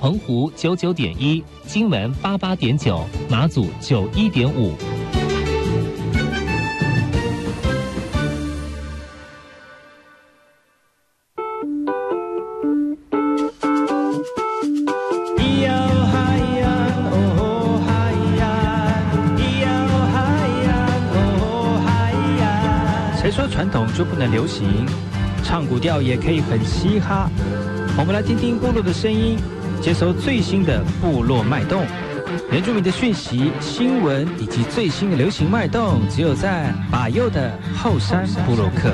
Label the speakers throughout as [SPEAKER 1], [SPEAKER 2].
[SPEAKER 1] 澎湖九九点一，金门八八点九，马祖九一点五。
[SPEAKER 2] 就不能流行，唱古调也可以很嘻哈。我们来听听部落的声音，接收最新的部落脉动、原住民的讯息、新闻以及最新的流行脉动，只有在把右的后山部落克。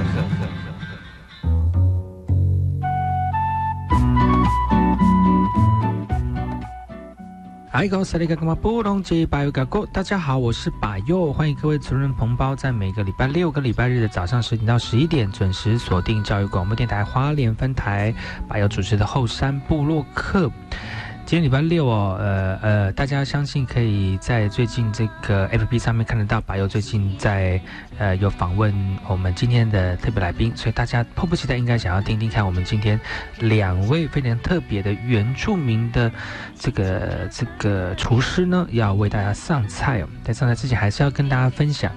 [SPEAKER 2] 嗨，各位萨利格格马布隆吉巴尤嘎哥，大家好，我是巴尤，欢迎各位族人同胞在每个礼拜六跟礼拜日的早上十点到十一点准时锁定教育广播电台花莲分台，巴尤主持的后山部落客。今天礼拜六哦，呃呃，大家相信可以在最近这个 F B 上面看得到，白友最近在呃有访问我们今天的特别来宾，所以大家迫不及待应该想要听听看我们今天两位非常特别的原住民的这个这个厨师呢，要为大家上菜哦。在上菜之前，还是要跟大家分享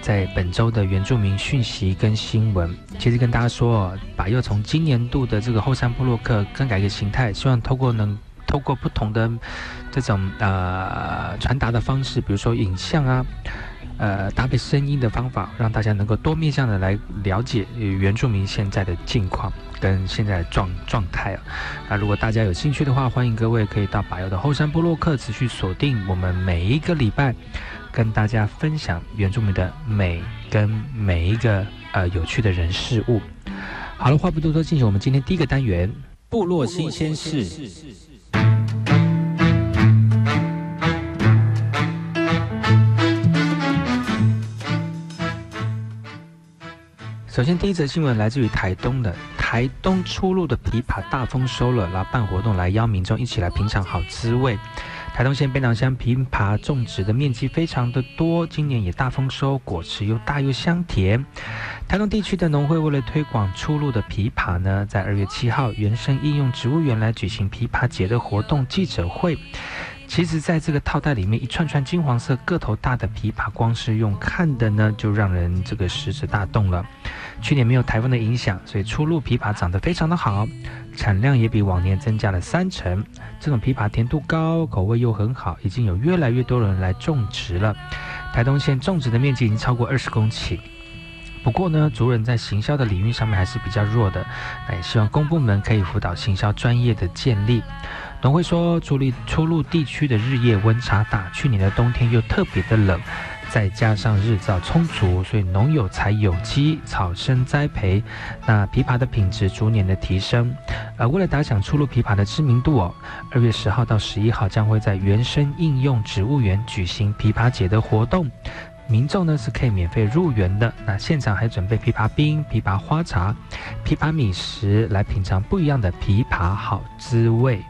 [SPEAKER 2] 在本周的原住民讯息跟新闻。其实跟大家说哦，白友从今年度的这个后山部落客更改一个形态，希望透过能。透过不同的这种呃传达的方式，比如说影像啊，呃搭配声音的方法，让大家能够多面向的来了解原住民现在的境况跟现在状状态啊。那如果大家有兴趣的话，欢迎各位可以到百油的后山部落客持续锁定我们每一个礼拜跟大家分享原住民的美跟每一个呃有趣的人事物。好了，话不多说，进行我们今天第一个单元部落新鲜事。首先，第一则新闻来自于台东的台东出入的枇杷大丰收了，然后办活动来邀民众一起来品尝好滋味。台东县北港乡枇杷种植的面积非常的多，今年也大丰收，果实又大又香甜。台东地区的农会为了推广出入的枇杷呢，在二月七号原生应用植物园来举行枇杷节的活动记者会。其实，在这个套袋里面，一串串金黄色、个头大的枇杷，光是用看的呢，就让人这个食指大动了。去年没有台风的影响，所以出露枇杷长得非常的好，产量也比往年增加了三成。这种枇杷甜度高，口味又很好，已经有越来越多人来种植了。台东县种植的面积已经超过二十公顷。不过呢，族人在行销的领域上面还是比较弱的，那也希望公部门可以辅导行销专业的建立。农会说，处理出入地区的日夜温差大，去年的冬天又特别的冷，再加上日照充足，所以农友才有机草生栽培，那枇杷的品质逐年的提升。而为了打响出入枇杷的知名度哦，二月十号到十一号将会在原生应用植物园举行枇杷节的活动，民众呢是可以免费入园的。那现场还准备枇杷冰、枇杷花茶、枇杷米食，来品尝不一样的枇杷好滋味。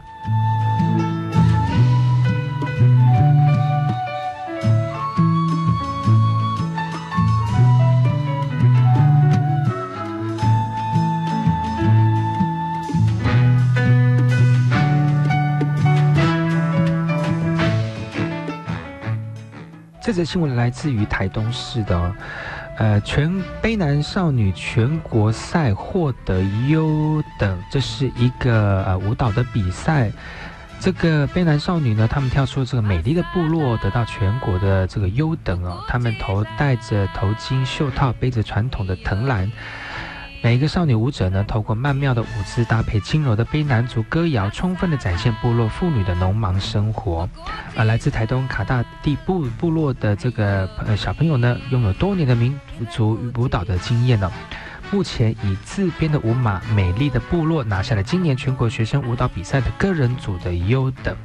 [SPEAKER 2] 这则新闻来自于台东市的。呃，全卑南少女全国赛获得优等，这是一个呃舞蹈的比赛。这个卑南少女呢，他们跳出了这个美丽的部落，得到全国的这个优等哦。他们头戴着头巾、袖套，背着传统的藤篮。每一个少女舞者呢，透过曼妙的舞姿搭配轻柔的卑南族歌谣，充分的展现部落妇女的农忙生活。而来自台东卡大地部部落的这个呃小朋友呢，拥有多年的民族舞蹈的经验呢。目前以自编的舞马《美丽的部落》拿下了今年全国学生舞蹈比赛的个人组的优等。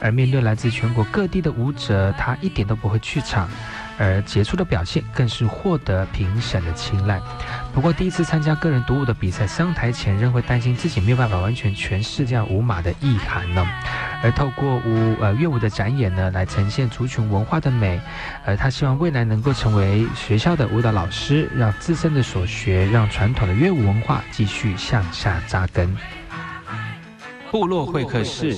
[SPEAKER 2] 而面对来自全国各地的舞者，他一点都不会去场。而杰出的表现更是获得评审的青睐。不过，第一次参加个人独舞的比赛，上台前仍会担心自己没有办法完全诠释这样舞马的意涵呢。而透过舞呃乐舞的展演呢，来呈现族群文化的美。而他希望未来能够成为学校的舞蹈老师，让自身的所学，让传统的乐舞文化继续向下扎根。部落会客室。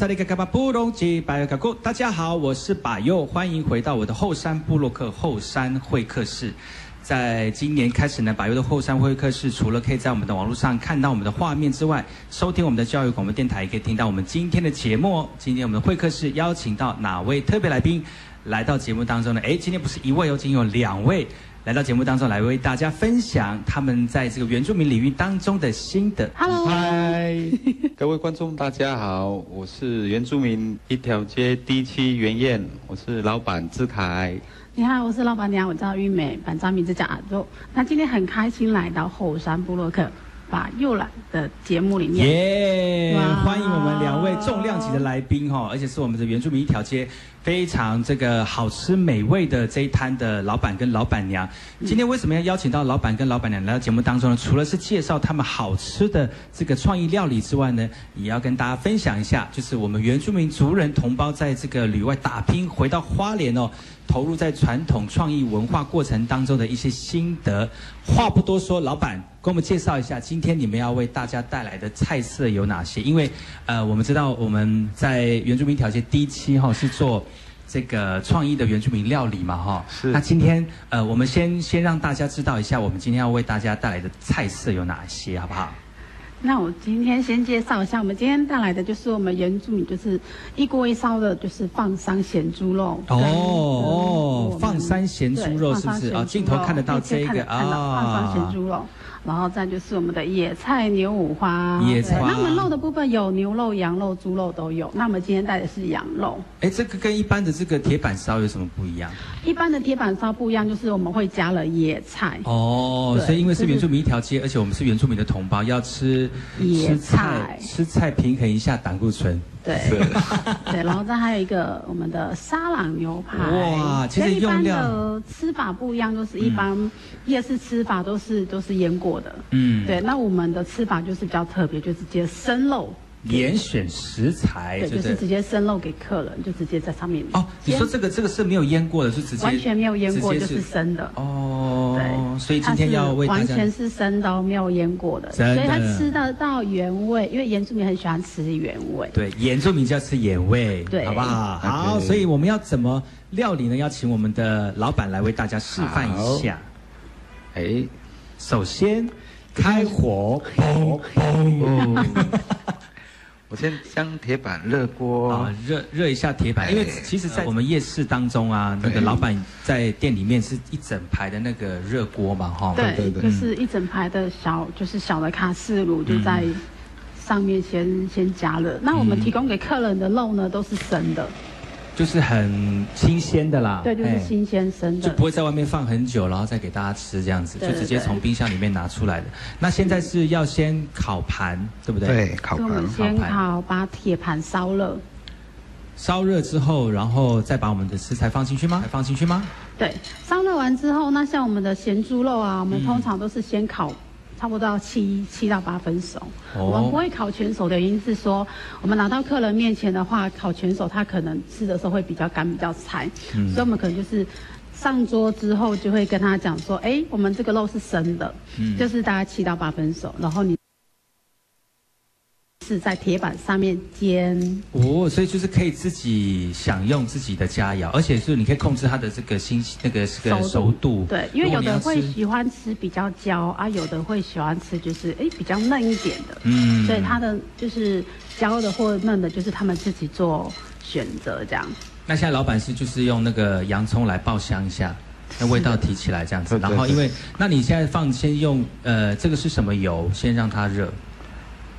[SPEAKER 3] 萨利卡卡巴布隆吉巴尤卡古，大家好，我是巴佑，欢迎回到我的后山部落克后山会客室。在今年开始呢，巴佑的后山会客室除了可以在我们的网络上看到我们的画面之外，收听我们的教育广播电台，也可以听到我们今天的节目哦。今天我们的会客室邀请到哪位特别来宾来到节目当中呢？哎，今天不是一位哦，今天有两位。来到节目当中来为大家分享他们在这个原住民领域当中的心得。
[SPEAKER 4] Hello，嗨，各位观众大家好，我是原住民一条街第七袁燕，我是老板志凯。
[SPEAKER 5] 你好，我是老板娘，我叫玉美，本张名字叫阿肉。那今天很开心来到后山部落客。把又来的节目里面，
[SPEAKER 3] 耶！欢迎我们两位重量级的来宾哈，而且是我们的原住民一条街非常这个好吃美味的这一摊的老板跟老板娘。今天为什么要邀请到老板跟老板娘来到节目当中呢？除了是介绍他们好吃的这个创意料理之外呢，也要跟大家分享一下，就是我们原住民族人同胞在这个旅外打拼，回到花莲哦。投入在传统创意文化过程当中的一些心得。话不多说，老板给我们介绍一下，今天你们要为大家带来的菜色有哪些？因为，呃，我们知道我们在原住民条街第一期哈是做这个创意的原住民料理嘛哈。
[SPEAKER 4] 是。
[SPEAKER 3] 那今天呃，我们先先让大家知道一下，我们今天要为大家带来的菜色有哪些，好不好？
[SPEAKER 5] 那我今天先介绍一下，我们今天带来的就是我们原住民，就是一锅一烧的，就是放山咸猪肉。
[SPEAKER 3] 哦哦，放山咸猪肉是不是？啊，镜头看得到这个
[SPEAKER 5] 啊，放山咸猪肉。然后再就是我们的野菜牛五花，
[SPEAKER 3] 野菜。
[SPEAKER 5] 那我们肉的部分有牛肉、羊肉、猪肉都有。那我们今天带的是羊肉。
[SPEAKER 3] 哎，这个跟一般的这个铁板烧有什么不一样？
[SPEAKER 5] 一般的铁板烧不一样，就是我们会加了野菜。
[SPEAKER 3] 哦，所以因为是原住民一条街，而且我们是原住民的同胞，要吃
[SPEAKER 5] 野菜，
[SPEAKER 3] 吃菜平衡一下胆固醇。
[SPEAKER 5] 对，对，然后再还有一个我们的沙朗牛排，
[SPEAKER 3] 哇，其实
[SPEAKER 5] 一般的吃法不一样，就是一般夜市吃法都是都是腌过的，嗯，对，那我们的吃法就是比较特别，就直接生肉。
[SPEAKER 3] 严选食材，
[SPEAKER 5] 对，就是直接生肉给客人，就直接在上面。
[SPEAKER 3] 哦，你说这个这个是没有腌过的，是直接
[SPEAKER 5] 完全没有腌过，就是生的。
[SPEAKER 3] 哦，对，所以今天要为
[SPEAKER 5] 完全是生的，没有腌过的，所以他吃得到原味。因为原住民很喜欢吃原味，
[SPEAKER 3] 对，原住民就要吃原味，
[SPEAKER 5] 对，
[SPEAKER 3] 好不好？好，所以我们要怎么料理呢？要请我们的老板来为大家示范一下。哎，首先开火，砰砰。
[SPEAKER 4] 我先将铁板热锅。啊，
[SPEAKER 3] 热热一下铁板，因为其实，在我们夜市当中啊，那个老板在店里面是一整排的那个热锅嘛，哈，
[SPEAKER 5] 对，就是一整排的小，就是小的卡式炉就在上面先先加热。那我们提供给客人的肉呢，都是生的。
[SPEAKER 3] 就是很新鲜的啦，
[SPEAKER 5] 对，就是新鲜生的，
[SPEAKER 3] 就不会在外面放很久，然后再给大家吃这样子，就直接从冰箱里面拿出来的。那现在是要先烤盘，对不对？
[SPEAKER 4] 对，烤盘。
[SPEAKER 5] 我们先烤，把铁盘烧热。
[SPEAKER 3] 烧热之后，然后再把我们的食材放进去吗？放进去吗？
[SPEAKER 5] 对，烧热完之后，那像我们的咸猪肉啊，我们通常都是先烤。差不多要七七到八分熟，我们不会烤全熟的原因是说，我们拿到客人面前的话，烤全熟他可能吃的时候会比较干比较柴，所以我们可能就是上桌之后就会跟他讲说，哎，我们这个肉是生的，就是大概七到八分熟，然后你。是在铁板上面煎
[SPEAKER 3] 哦，所以就是可以自己享用自己的佳肴，而且是你可以控制它的这个新那个这个熟度。
[SPEAKER 5] 对，因为有的会喜欢吃比较焦啊，有的会喜欢吃就是哎比较嫩一点的。嗯，所以它的就是焦的或嫩的，就是他们自己做选择这样。
[SPEAKER 3] 那现在老板是就是用那个洋葱来爆香一下，那味道提起来这样子。然后因为那你现在放先用呃这个是什么油？先让它热。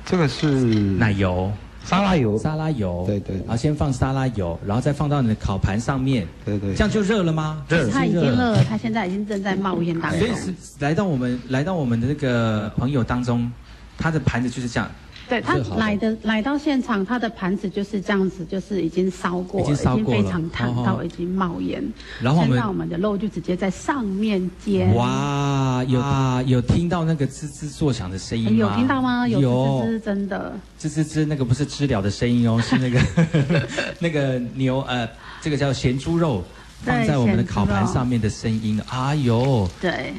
[SPEAKER 4] 这个是
[SPEAKER 3] 奶油、
[SPEAKER 4] 沙拉油、
[SPEAKER 3] 沙拉油，
[SPEAKER 4] 对对。
[SPEAKER 3] 然后先放沙拉油，然后再放到你的烤盘上面，
[SPEAKER 4] 对对。
[SPEAKER 3] 这样就热了吗？
[SPEAKER 5] 热，它已经热了，它现在已经正在冒烟当中。
[SPEAKER 3] 所以是来到我们来到我们的这个朋友当中，它的盘子就是这样。
[SPEAKER 5] 对他来的来到现场，他的盘子就是这样子，就是已经烧过，
[SPEAKER 3] 已经烧过
[SPEAKER 5] 非常烫到已经冒烟。
[SPEAKER 3] 然后我们
[SPEAKER 5] 我们的肉就直接在上面煎。
[SPEAKER 3] 哇，有啊，有听到那个吱吱作响的声音吗？
[SPEAKER 5] 有听到吗？有吱吱真的。
[SPEAKER 3] 吱吱吱，那个不是知了的声音哦，是那个 那个牛呃，这个叫咸猪肉放在我们的烤盘上面的声音。哎呦，
[SPEAKER 5] 对。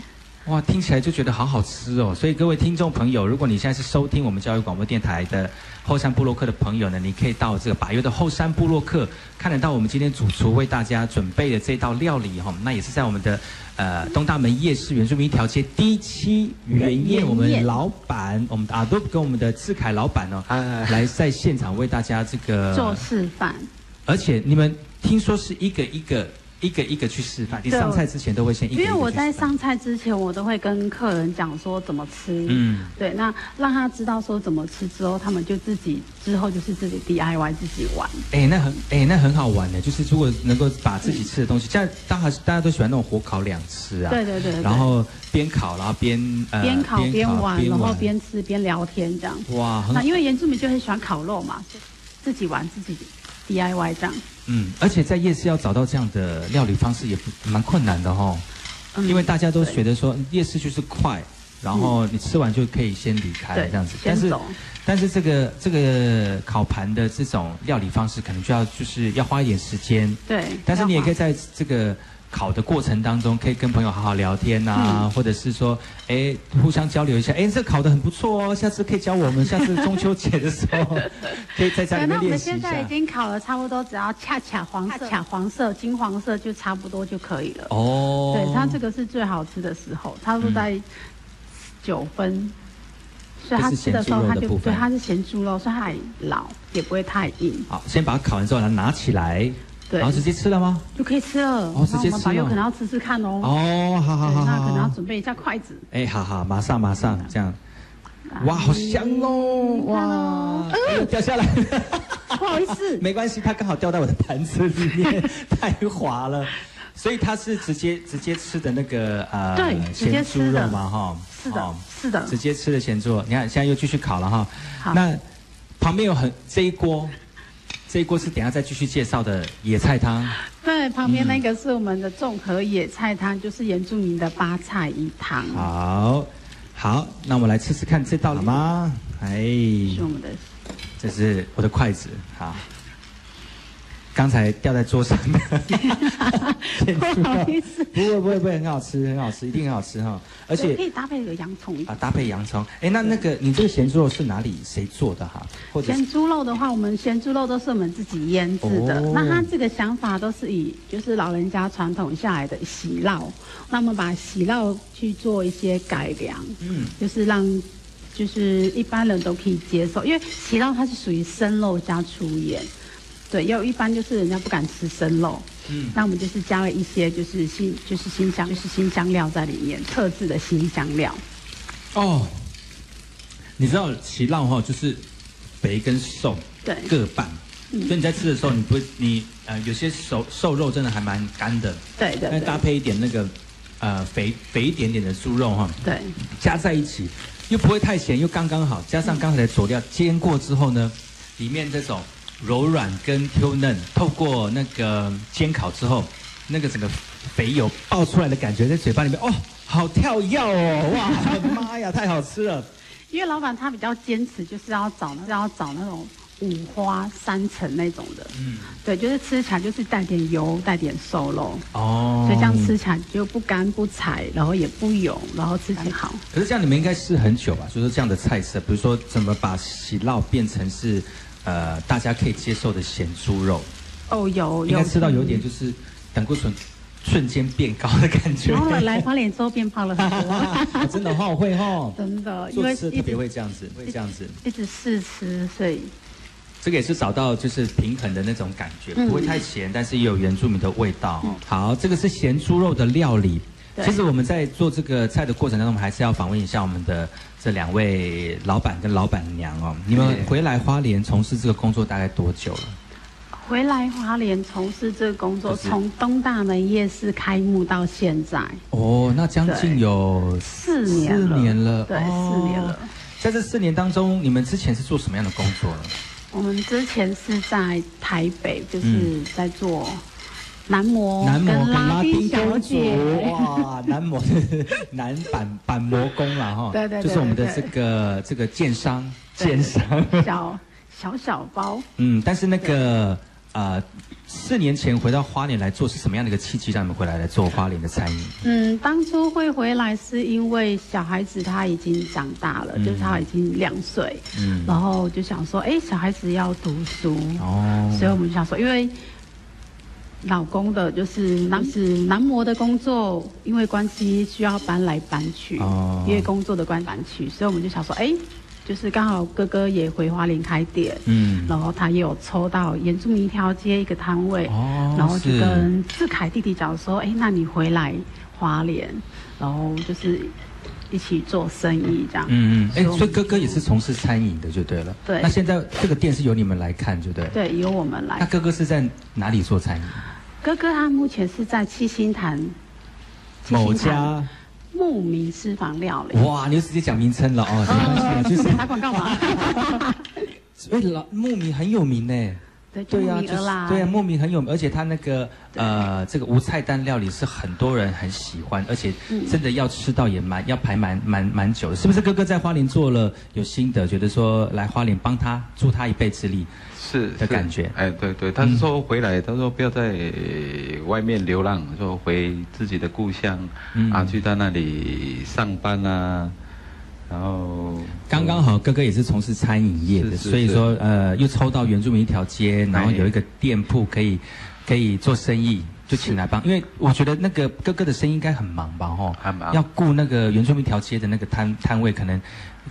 [SPEAKER 3] 哇，听起来就觉得好好吃哦！所以各位听众朋友，如果你现在是收听我们教育广播电台的后山部落客的朋友呢，你可以到这个百越的后山部落客，看得到我们今天主厨为大家准备的这道料理哈。那也是在我们的呃东大门夜市原住民一条街第七原宴，我们老板，我们的阿杜跟我们的志凯老板哦，来在现场为大家这个
[SPEAKER 5] 做示范。
[SPEAKER 3] 而且你们听说是一个一个。一个一个去示范，你上菜之前都会先一个。
[SPEAKER 5] 因为我在上菜之前，我都会跟客人讲说怎么吃。嗯，对，那让他知道说怎么吃之后，他们就自己之后就是自己 DIY 自己玩。
[SPEAKER 3] 哎，那很哎，那很好玩的，就是如果能够把自己吃的东西，现在大家大家都喜欢那种火烤两吃啊。
[SPEAKER 5] 对对对。
[SPEAKER 3] 然后边烤，然后边
[SPEAKER 5] 呃边烤边玩，然后边吃边聊天这样。哇，那因为原住民就很喜欢烤肉嘛，自己玩自己 DIY 这样。
[SPEAKER 3] 嗯，而且在夜市要找到这样的料理方式也蛮困难的哈，因为大家都觉得说夜市就是快，然后你吃完就可以先离开这样子，
[SPEAKER 5] 但是
[SPEAKER 3] 但是这个这个烤盘的这种料理方式可能就要就是要花一点时间，
[SPEAKER 5] 对，
[SPEAKER 3] 但是你也可以在这个。烤的过程当中，可以跟朋友好好聊天呐，或者是说，哎，互相交流一下，哎，这烤的很不错哦，下次可以教我们，下次中秋节的时候可以在家里面练习
[SPEAKER 5] 一下。那我们现在已经烤了差不多，只要恰恰黄色、恰黄色、金黄色就差不多就可以了。哦，对，它这个是最好吃的时候，差不多在九分，
[SPEAKER 3] 所以它吃的时候它就
[SPEAKER 5] 对，它是咸猪肉，所以它老也不会太硬。
[SPEAKER 3] 好，先把它烤完之后，来拿起来。然后直接吃了吗？
[SPEAKER 5] 就可以吃了。哦，
[SPEAKER 3] 直接吃了。
[SPEAKER 5] 有可能要吃吃看哦。
[SPEAKER 3] 哦，好好好。
[SPEAKER 5] 那可能要准备一下筷子。
[SPEAKER 3] 哎，好好，马上马上这样。哇，好香哦！
[SPEAKER 5] 哇，
[SPEAKER 3] 掉下来。
[SPEAKER 5] 不好意思。
[SPEAKER 3] 没关系，它刚好掉在我的盘子里面，太滑了。所以它是直接直接吃的那个呃咸猪肉嘛哈。
[SPEAKER 5] 是的，是的。
[SPEAKER 3] 直接吃的咸猪肉，你看现在又继续烤了哈。好。那旁边有很这一锅。这一锅是等下再继续介绍的野菜汤。
[SPEAKER 5] 对，旁边那个是我们的综合野菜汤，就是原住民的八菜一汤。
[SPEAKER 3] 好，好，那我们来吃吃看这道好吗？哎，
[SPEAKER 5] 是我们的，
[SPEAKER 3] 这是我的筷子，好。刚才掉在桌上的，
[SPEAKER 5] 不好意思，
[SPEAKER 3] 不会不会不会，很好吃很好吃，一定很好吃哈！而且
[SPEAKER 5] 可以搭配个洋葱
[SPEAKER 3] 啊，搭配洋葱。哎，那那个你这个咸猪肉是哪里谁做的哈？
[SPEAKER 5] 咸猪肉的话，我们咸猪肉都是我们自己腌制的。那它这个想法都是以就是老人家传统下来的洗烙，那么把洗烙去做一些改良，嗯，就是让就是一般人都可以接受，因为洗烙它是属于生肉加粗盐。对，又一般就是人家不敢吃生肉，嗯，那我们就是加了一些就是新就是新香就是新香料在里面，特制的新香料。哦，
[SPEAKER 3] 你知道奇烙哈，就是肥跟瘦
[SPEAKER 5] 对
[SPEAKER 3] 各半，所以你在吃的时候，你不会你呃有些瘦瘦肉真的还蛮干的，
[SPEAKER 5] 对对，
[SPEAKER 3] 搭配一点那个呃肥肥一点点的猪肉哈，
[SPEAKER 5] 对，
[SPEAKER 3] 加在一起又不会太咸，又刚刚好，加上刚才的佐料煎过之后呢，里面这种。柔软跟 Q 嫩，透过那个煎烤之后，那个整个肥油爆出来的感觉，在嘴巴里面，哦，好跳跃哦，哇，妈呀，太好吃了！
[SPEAKER 5] 因为老板他比较坚持，就是要找，是要找那种五花三层那种的，嗯，对，就是吃起来就是带点油，带点瘦肉，哦，所以这样吃起来就不干不柴，然后也不油，然后吃起来好。
[SPEAKER 3] 可是这样你们应该试很久吧？就是这样的菜色，比如说怎么把喜酪变成是。呃，大家可以接受的咸猪肉，
[SPEAKER 5] 哦，有，
[SPEAKER 3] 应该吃到有点就是胆固醇瞬间变高的感觉。
[SPEAKER 5] 然后来花脸之后变胖了很多，
[SPEAKER 3] 真的哈会哈，
[SPEAKER 5] 真的，因为
[SPEAKER 3] 特别会这样子，会这样子，
[SPEAKER 5] 一直试吃，所以。
[SPEAKER 3] 这个也是找到就是平衡的那种感觉，不会太咸，但是也有原住民的味道。好，这个是咸猪肉的料理。其实我们在做这个菜的过程当中，我们还是要访问一下我们的这两位老板跟老板娘哦。你们回来花莲从事这个工作大概多久了？
[SPEAKER 5] 回来花莲从事这个工作，从东大门夜市开幕到现在。
[SPEAKER 3] 哦，那将近有
[SPEAKER 5] 四年
[SPEAKER 3] 四年了，
[SPEAKER 5] 对，四年了。
[SPEAKER 3] 在这四年当中，你们之前是做什么样的工作呢？
[SPEAKER 5] 我们之前是在台北，就是在做男模
[SPEAKER 3] 男模拉
[SPEAKER 5] 拉
[SPEAKER 3] 丁
[SPEAKER 5] 小姐。
[SPEAKER 3] 哇，男模 男板板模工了哈，
[SPEAKER 5] 对对对
[SPEAKER 3] 就是我们的这个这个建商。
[SPEAKER 5] 对
[SPEAKER 3] 建商，
[SPEAKER 5] 小小小包，
[SPEAKER 3] 嗯，但是那个呃，四年前回到花莲来做是什么样的一个契机让你们回来来做花莲的餐饮？
[SPEAKER 5] 嗯，当初会回来是因为小孩子他已经长大了，
[SPEAKER 3] 嗯。
[SPEAKER 5] 就是他已经两岁，
[SPEAKER 3] 嗯，
[SPEAKER 5] 然后就想说，哎，小孩子要读书，
[SPEAKER 3] 哦，
[SPEAKER 5] 所以我们就想说，因为老公的就是男是男模的工作，因为关系需要搬来搬去，
[SPEAKER 3] 哦
[SPEAKER 5] 因为工作的关系搬去，所以我们就想说，哎，就是刚好哥哥也回花莲开店，
[SPEAKER 3] 嗯，
[SPEAKER 5] 然后他也有抽到原住民一条街一个摊位，
[SPEAKER 3] 哦
[SPEAKER 5] 然后就跟志凯弟弟讲说，哎，那你回来花莲，然后就是一起做生意这样。
[SPEAKER 3] 嗯嗯，哎，
[SPEAKER 5] 所以
[SPEAKER 3] 哥哥也是从事餐饮的就对了。
[SPEAKER 5] 对
[SPEAKER 3] 那现在这个店是由你们来看，就对？。
[SPEAKER 5] 对，由我们来那。
[SPEAKER 3] 哥哥是在哪里做餐饮？
[SPEAKER 5] 哥哥他目前是在七星潭，
[SPEAKER 3] 某家。
[SPEAKER 5] 牧民私房料理。
[SPEAKER 3] 哇，你就直接讲名称了哦，没关系啊，就是
[SPEAKER 5] 打广告嘛。
[SPEAKER 3] 哎，老牧民很有名呢。
[SPEAKER 5] 对，
[SPEAKER 3] 对呀、
[SPEAKER 5] 牧
[SPEAKER 3] 就是。对呀、莫名很有名，而且他那个呃，这个无菜单料理是很多人很喜欢，而且
[SPEAKER 5] 嗯
[SPEAKER 3] 真的要吃到也蛮要排蛮蛮蛮久的，是不是？哥哥在花莲做了有心得，觉得说来花莲帮他助他一臂之力，
[SPEAKER 4] 是是
[SPEAKER 3] 的感觉？
[SPEAKER 4] 哎，对对，他是说回来，他说不要在外面流浪，说回自己的故乡，
[SPEAKER 3] 嗯。
[SPEAKER 4] 啊，去到那里上班啊，然后
[SPEAKER 3] 刚刚好，哥哥也是从事餐饮业的，
[SPEAKER 4] 是是
[SPEAKER 3] 所以说呃，又抽到原住民一条街，然后有一个店铺可以可以做生意，就请来帮。因为我觉得那个哥哥的生意应该很忙吧，吼，
[SPEAKER 4] 很忙
[SPEAKER 3] 要顾那个原住民一条街的那个摊摊位，可能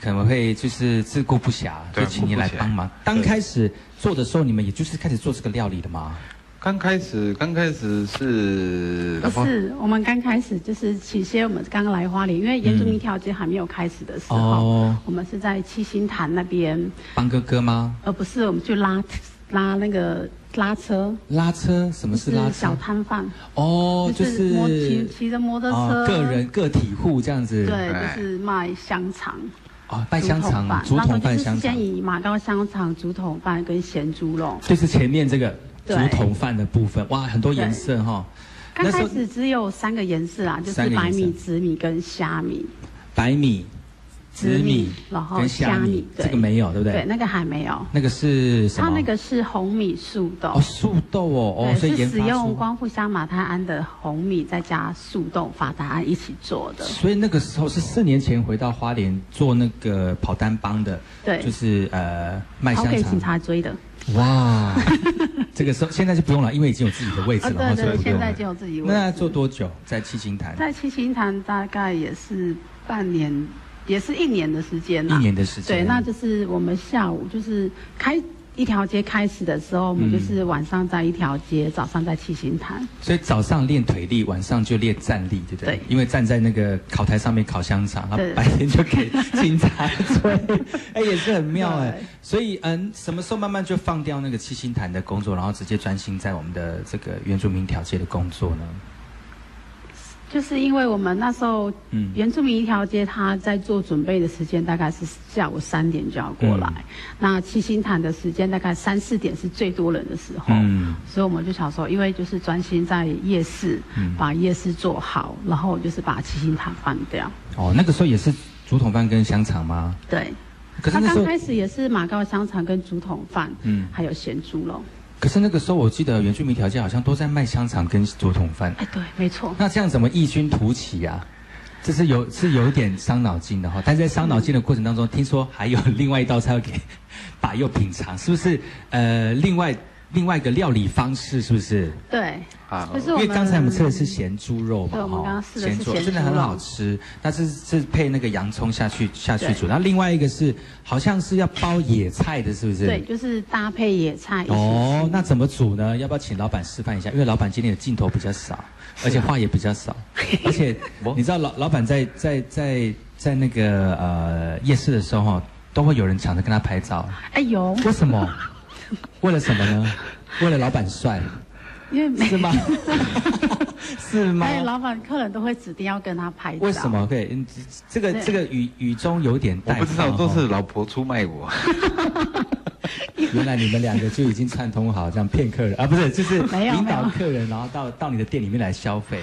[SPEAKER 3] 可能会就是自顾不暇，就请你来帮忙。刚开始做的时候，你们也就是开始做这个料理的吗？
[SPEAKER 4] 刚开始刚开始是
[SPEAKER 5] 不是，我们刚开始就是起先我们刚刚来花莲，因为原住民一条街还没有开始的时候，
[SPEAKER 3] 哦
[SPEAKER 5] 我们是在七星潭那边，
[SPEAKER 3] 帮哥哥吗？
[SPEAKER 5] 呃不是我们去拉拉那个拉车，
[SPEAKER 3] 拉车？什么是拉车
[SPEAKER 5] 就是小？摊贩，
[SPEAKER 3] 哦，就
[SPEAKER 5] 就是骑骑着摩托车，
[SPEAKER 3] 哦，个人个体户这样子。
[SPEAKER 5] 对，
[SPEAKER 4] 哎
[SPEAKER 5] 就是卖香肠。
[SPEAKER 3] 哦，卖香肠，竹筒饭
[SPEAKER 5] 就是
[SPEAKER 3] 香肠
[SPEAKER 5] 先。以马膏香肠、竹筒饭跟咸猪肉。
[SPEAKER 3] 就是前面这个竹筒饭的部分，哇，很多颜色哈。
[SPEAKER 5] 刚开始只有三个颜色啊，就是白米、紫米跟虾米。
[SPEAKER 3] 白米、紫米
[SPEAKER 5] 然后
[SPEAKER 3] 跟虾
[SPEAKER 5] 虾米
[SPEAKER 3] 这个没有，对不
[SPEAKER 5] 对，
[SPEAKER 3] 对？
[SPEAKER 5] 那个还没有。
[SPEAKER 3] 那个是什么？
[SPEAKER 5] 它那个是红米素豆
[SPEAKER 3] 哦，，素豆哦，哦，所以
[SPEAKER 5] 对，是使。用光复香马泰安的红米，再加素豆、法达胺一起做的。
[SPEAKER 3] 所以那个时候是四年前回到花莲做那个跑单帮的，
[SPEAKER 5] 对
[SPEAKER 3] 就是呃卖香
[SPEAKER 5] 好给警。察追的。
[SPEAKER 3] 哇，这个时候现在就不用了，因为已经有自己的位置
[SPEAKER 5] 啊，
[SPEAKER 3] 了，
[SPEAKER 5] 对对，现在就有自己位置。
[SPEAKER 3] 那做多久？在七星潭？
[SPEAKER 5] 在七星潭大概也是半年，也是一年的时间
[SPEAKER 3] 一。年的时间。
[SPEAKER 5] 对，那就是我们下午就是开一条街开始的时候，我们
[SPEAKER 3] 嗯
[SPEAKER 5] 就是晚上在一条街，早上在七星潭。
[SPEAKER 3] 所以早上练腿力，晚上就练站立，对不对？
[SPEAKER 5] 对
[SPEAKER 3] 因为站在那个烤台上面烤香肠，然后白天就给警察追，哎，也是很妙哎。所以嗯，什么时候慢慢就放掉那个七星潭的工作，然后直接专心在我们的这个原住民条街的工作呢？
[SPEAKER 5] 就是因为我们那时候，
[SPEAKER 3] 嗯。
[SPEAKER 5] 原住民一条街，他在做准备的时间大概是下午三点就要过来，
[SPEAKER 3] 嗯。
[SPEAKER 5] 那七星潭的时间大概三四点是最多人的时候，
[SPEAKER 3] 嗯。
[SPEAKER 5] 所以我们就想说，因为就是专心在夜市，
[SPEAKER 3] 嗯。
[SPEAKER 5] 把夜市做好，然后就是把七星潭换掉。
[SPEAKER 3] 哦，那个时候也是竹筒饭跟香肠吗？
[SPEAKER 5] 对，他刚开始也是马告香肠跟竹筒饭，
[SPEAKER 3] 嗯。
[SPEAKER 5] 还有咸猪肉。
[SPEAKER 3] 可是那个时候我记得原住民条件好像都在卖香肠跟竹筒饭，
[SPEAKER 5] 哎，对，没错。
[SPEAKER 3] 那这样怎么异军突起啊？这是有是有一点伤脑筋的哈，但是在伤脑筋的过程当中，听说还有另外一道菜要给把又品尝，是不是？呃，另外另外一个料理方式是不是？
[SPEAKER 5] 对，
[SPEAKER 4] 啊
[SPEAKER 3] 因为刚才我们吃的是咸猪肉嘛，咸猪肉真的很好吃，但是是配那个洋葱下去下去煮，然后另外一个是好像是要包野菜的，是不是？
[SPEAKER 5] 对，就是搭配野菜
[SPEAKER 3] 哦那怎么煮呢？要不要请老板示范一下？因为老板今天的镜头比较少，而且话也比较少，而且你知道老老板在在在在那个呃夜市的时候哈，都会有人抢着跟他拍照，
[SPEAKER 5] 哎呦，
[SPEAKER 3] 为什么？为了什么呢？为了老板帅
[SPEAKER 5] 因为每
[SPEAKER 3] 是吗？是吗？
[SPEAKER 5] 哎，老板客人都会指定要跟他拍照。
[SPEAKER 3] 为什么？对，嗯，这个这个语语中有点带，
[SPEAKER 4] 我不知道都是老婆出卖我。
[SPEAKER 3] 原来你们两个就已经串通好，这样骗客人啊？不是，就是引导客人，然后到到你的店里面来消费。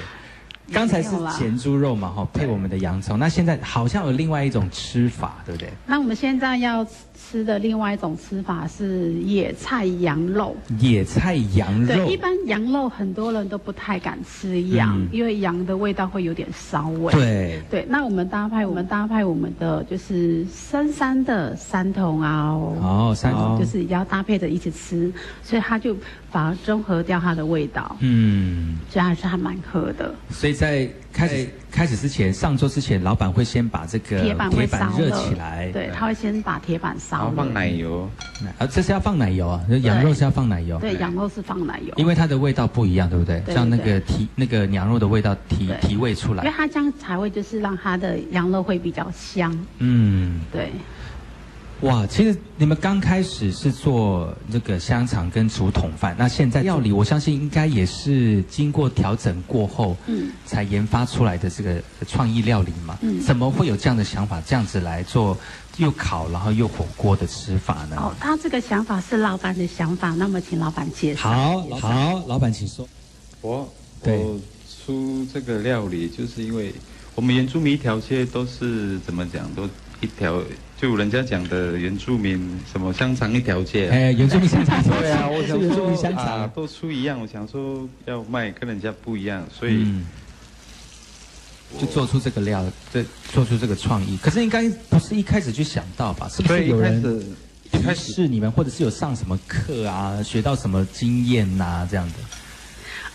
[SPEAKER 3] 刚才是咸猪肉嘛，哈，配我们的洋葱。那现在好像有另外一种吃法，对不对？
[SPEAKER 5] 那我们现在要。吃的另外一种吃法是野菜羊肉。
[SPEAKER 3] 野菜羊肉。
[SPEAKER 5] 对，一般羊肉很多人都不太敢吃羊，因为羊的味道会有点骚味。
[SPEAKER 3] 对。
[SPEAKER 5] 对，那我们搭配我们搭配我们的就是深山的山茼啊。
[SPEAKER 3] 哦，山茼
[SPEAKER 5] 就是要搭配着一起吃，所以它就反而中和掉它的味道。
[SPEAKER 3] 嗯。
[SPEAKER 5] 所以还是还蛮合的。
[SPEAKER 3] 所以在开始开始之前，上桌之前，老板会先把这个
[SPEAKER 5] 铁板
[SPEAKER 3] 铁板热起来。
[SPEAKER 5] 对，他会先把铁板烧。
[SPEAKER 4] 然后放奶油，
[SPEAKER 3] 啊，这是要放奶油啊，羊肉是要放奶油。
[SPEAKER 5] 对，羊肉是放奶油，
[SPEAKER 3] 因为它的味道不一样，对不对？像那个提那个羊肉的味道提提味出来，
[SPEAKER 5] 因为它这样才会就是让它的羊肉会比较香。
[SPEAKER 3] 嗯，
[SPEAKER 5] 对。
[SPEAKER 3] 哇，其实你们刚开始是做这个香肠跟竹筒饭，那现在料理我相信应该也是经过调整过后，嗯，才研发出来的这个创意料理嘛。嗯，怎么会有这样的想法，这样子来做又烤然后又火锅的吃法呢？哦，
[SPEAKER 5] 他这个想法是老板的想法，那么请老板介绍。
[SPEAKER 3] 好，好，老板请说。
[SPEAKER 4] 我我出这个料理，就是因为我们原住民一条街都是怎么讲都。一条就人家讲的原住民什么香肠一条街，
[SPEAKER 3] 哎，原住民香肠
[SPEAKER 4] 对啊，我想说啊，都出一样，我想说要卖跟人家不一样，所以
[SPEAKER 3] 就做出这个料，这做出这个创意。可是应该不是一开始就想到吧？是不是有人一开始是你们，或者是有上什么课啊，学到什么经验呐这样的？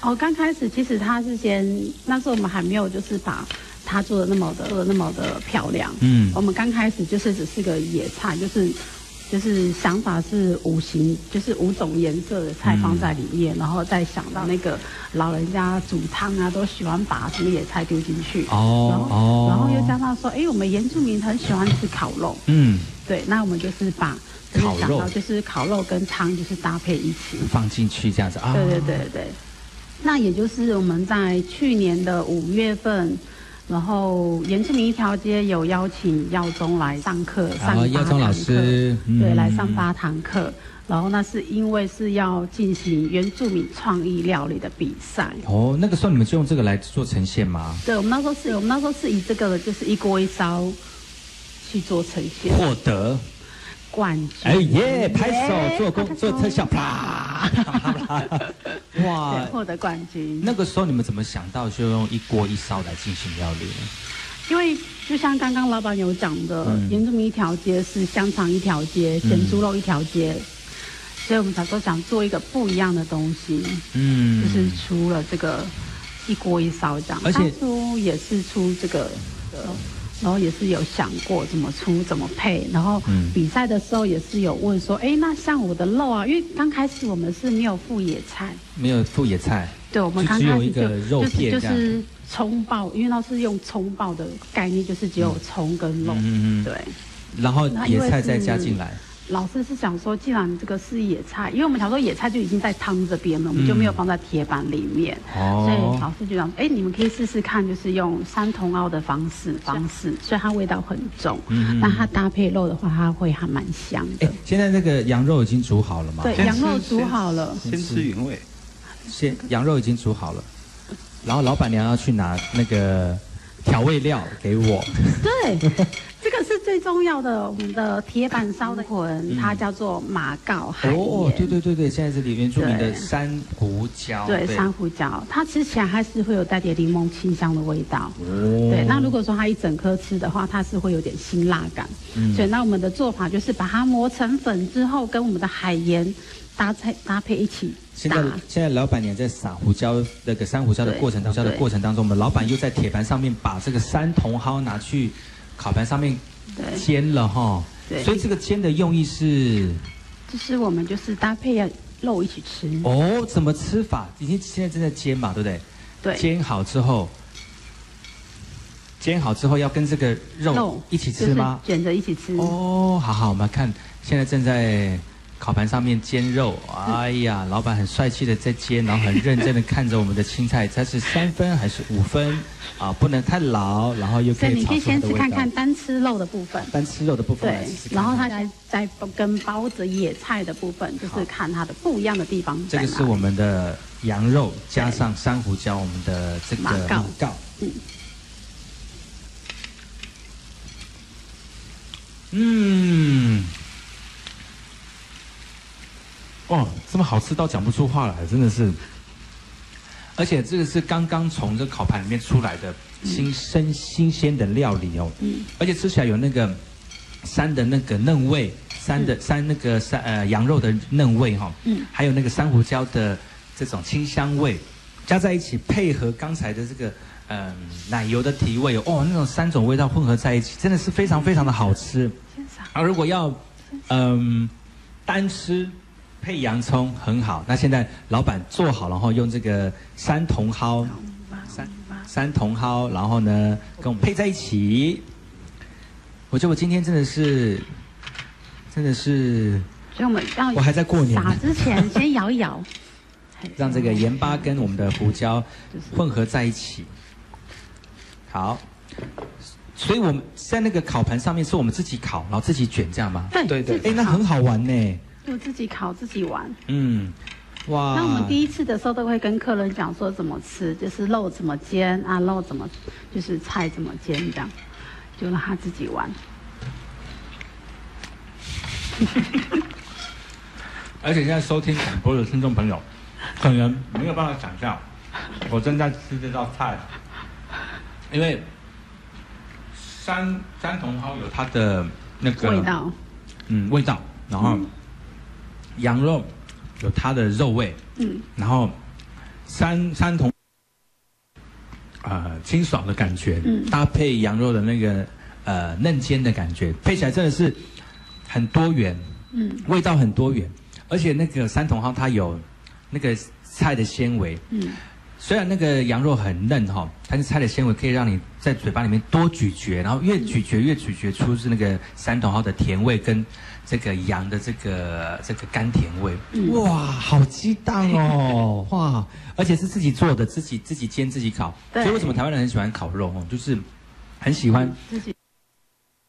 [SPEAKER 5] 哦，刚开始其实他是先，那时候我们还没有就是把。他做的那么的那么的漂亮，嗯，我们刚开始就是只是个野菜，就是就是想法是五行，就是五种颜色的菜放在里面，然后再想到那个老人家煮汤啊，都喜欢把什么野菜丢进去，哦，然后然后又加上说，哎，我们原住民很喜欢吃烤肉，嗯，对，那我们就是把
[SPEAKER 3] 烤肉。
[SPEAKER 5] 就是烤肉跟汤就是搭配一起。
[SPEAKER 3] 放进去这样子啊，
[SPEAKER 5] 对对对对，那也就是我们在去年的五月份。然后，原住民一条街有邀请耀宗来上课，上八堂课，对，来上八堂课。然后那是因为是要进行原住民创意料理的比赛。
[SPEAKER 3] 哦，那个时候你们就用这个来做呈现吗？
[SPEAKER 5] 对，我们那时候是我们那时候是以这个就是一锅一烧去做呈现，
[SPEAKER 3] 获得。
[SPEAKER 5] 冠军！
[SPEAKER 3] 哎耶，拍手做工做特效，啪！
[SPEAKER 5] 哇，获得冠军！
[SPEAKER 3] 那个时候你们怎么想到就用一锅一烧来进行料理呢？
[SPEAKER 5] 因为就像刚刚老板有讲的，沿这么一条街是香肠一条街，咸猪肉一条街，所以我们才说想做一个不一样的东西。嗯，就是出了这个一锅一烧这样，而且出也是出这个。然后也是有想过怎么出怎么配，然后比赛的时候也是有问说，哎，那像我的肉啊，因为刚开始我们是没有副野菜，
[SPEAKER 3] 没有副野菜，
[SPEAKER 5] 对，我们刚开始
[SPEAKER 3] 就
[SPEAKER 5] 就是就是葱爆，因为那是用葱爆的概念，就是只有葱跟肉，嗯嗯对，
[SPEAKER 3] 然后野菜再加进来。
[SPEAKER 5] 老师是想说，既然这个是野菜，因为我们想说野菜就已经在汤这边了，我们就没有放在铁板里面，所以老师就想，哎，你们可以试试看，就是用三同熬的方式方式，所以它味道很重，那它搭配肉的话，它会还蛮香的。
[SPEAKER 3] 现在那个羊肉已经煮好了吗？
[SPEAKER 5] 对，羊肉煮好了，
[SPEAKER 4] 先吃原味。
[SPEAKER 3] 先羊肉已经煮好了，然后老板娘要去拿那个调味料给我。
[SPEAKER 5] 对。这个是最重要的，我们的铁板烧的魂，它叫做马告海哦，
[SPEAKER 3] 对对对对，现在这里面著名的珊瑚礁，
[SPEAKER 5] 对珊瑚礁，它吃起来还是会有带点柠檬清香的味道。哦，对，那如果说它一整颗吃的话，它是会有点辛辣感。嗯，所以那我们的做法就是把它磨成粉之后，跟我们的海盐搭配搭配一起。
[SPEAKER 3] 现在现在老板娘在撒胡椒那个珊瑚礁的过程当中的过程当中，我们老板又在铁盘上面把这个山茼蒿拿去。烤盘上面煎了哈，所以这个煎的用意是，
[SPEAKER 5] 就是我们就是搭配肉一起吃
[SPEAKER 3] 哦。怎么吃法？已经现在正在煎嘛，对不对？
[SPEAKER 5] 对。
[SPEAKER 3] 煎好之后，煎好之后要跟这个肉一起吃吗？
[SPEAKER 5] 卷着一起吃。
[SPEAKER 3] 哦，好好，我们看现在正在烤盘上面煎肉，哎呀，老板很帅气的在煎，然后很认真的看着我们的青菜，它是三分还是五分啊？不能太老，然后又可以
[SPEAKER 5] 你可以先吃看看单吃肉的部分，
[SPEAKER 3] 单吃肉的部分，
[SPEAKER 5] 对，然后它再再跟包子野菜的部分，就是看它的不一样的地方。
[SPEAKER 3] 这个是我们的羊肉加上珊瑚椒，我们的这个马告，嗯，嗯。哦，这么好吃到讲不出话来，真的是。而且这个是刚刚从这烤盘里面出来的新生新鲜的料理哦。嗯。而且吃起来有那个山的那个嫩味，山的山那个山呃羊肉的嫩味哈。嗯。还有那个珊瑚礁的这种清香味，加在一起配合刚才的这个嗯奶油的提味哦，那种三种味道混合在一起，真的是非常非常的好吃。啊，如果要嗯单吃。配洋葱很好，那现在老板做好然后，用这个三茼蒿，山山茼蒿，然后呢跟我们配在一起。我觉得我今天真的是，真的是，
[SPEAKER 5] 所以我们要
[SPEAKER 3] 我还在过年
[SPEAKER 5] 撒之前先摇一摇，
[SPEAKER 3] 让这个盐巴跟我们的胡椒混合在一起。好，所以我们在那个烤盘上面是我们自己烤，然后自己卷这样吗？
[SPEAKER 5] 对对对，
[SPEAKER 3] 哎，那很好玩呢。
[SPEAKER 5] 就自己烤自己玩。嗯，哇。那我们第一次的时候都会跟客人讲说怎么吃，就是肉怎么煎啊，肉怎么，就是菜怎么煎这样，就让他自己玩。
[SPEAKER 3] 而且现在收听广播的听众朋友，可能没有办法想象，我正在吃这道菜，因为山山茼蒿有它的那个
[SPEAKER 5] 味道，
[SPEAKER 3] 嗯，味道，然后。羊肉有它的肉味，嗯，然后山山茼啊清爽的感觉，嗯，搭配羊肉的那个呃嫩煎的感觉，配起来真的是很多元，嗯，味道很多元，而且那个三茼蒿它有那个菜的纤维，嗯，虽然那个羊肉很嫩哈，但是菜的纤维可以让你在嘴巴里面多咀嚼，然后越咀嚼越咀嚼出是那个三茼蒿的甜味跟。这个羊的这个这个甘甜味，哇，好激荡哦，哇，而且是自己做的，自己自己煎自己烤，所以为什么台湾人很喜欢烤肉？哦，就是很喜欢自己。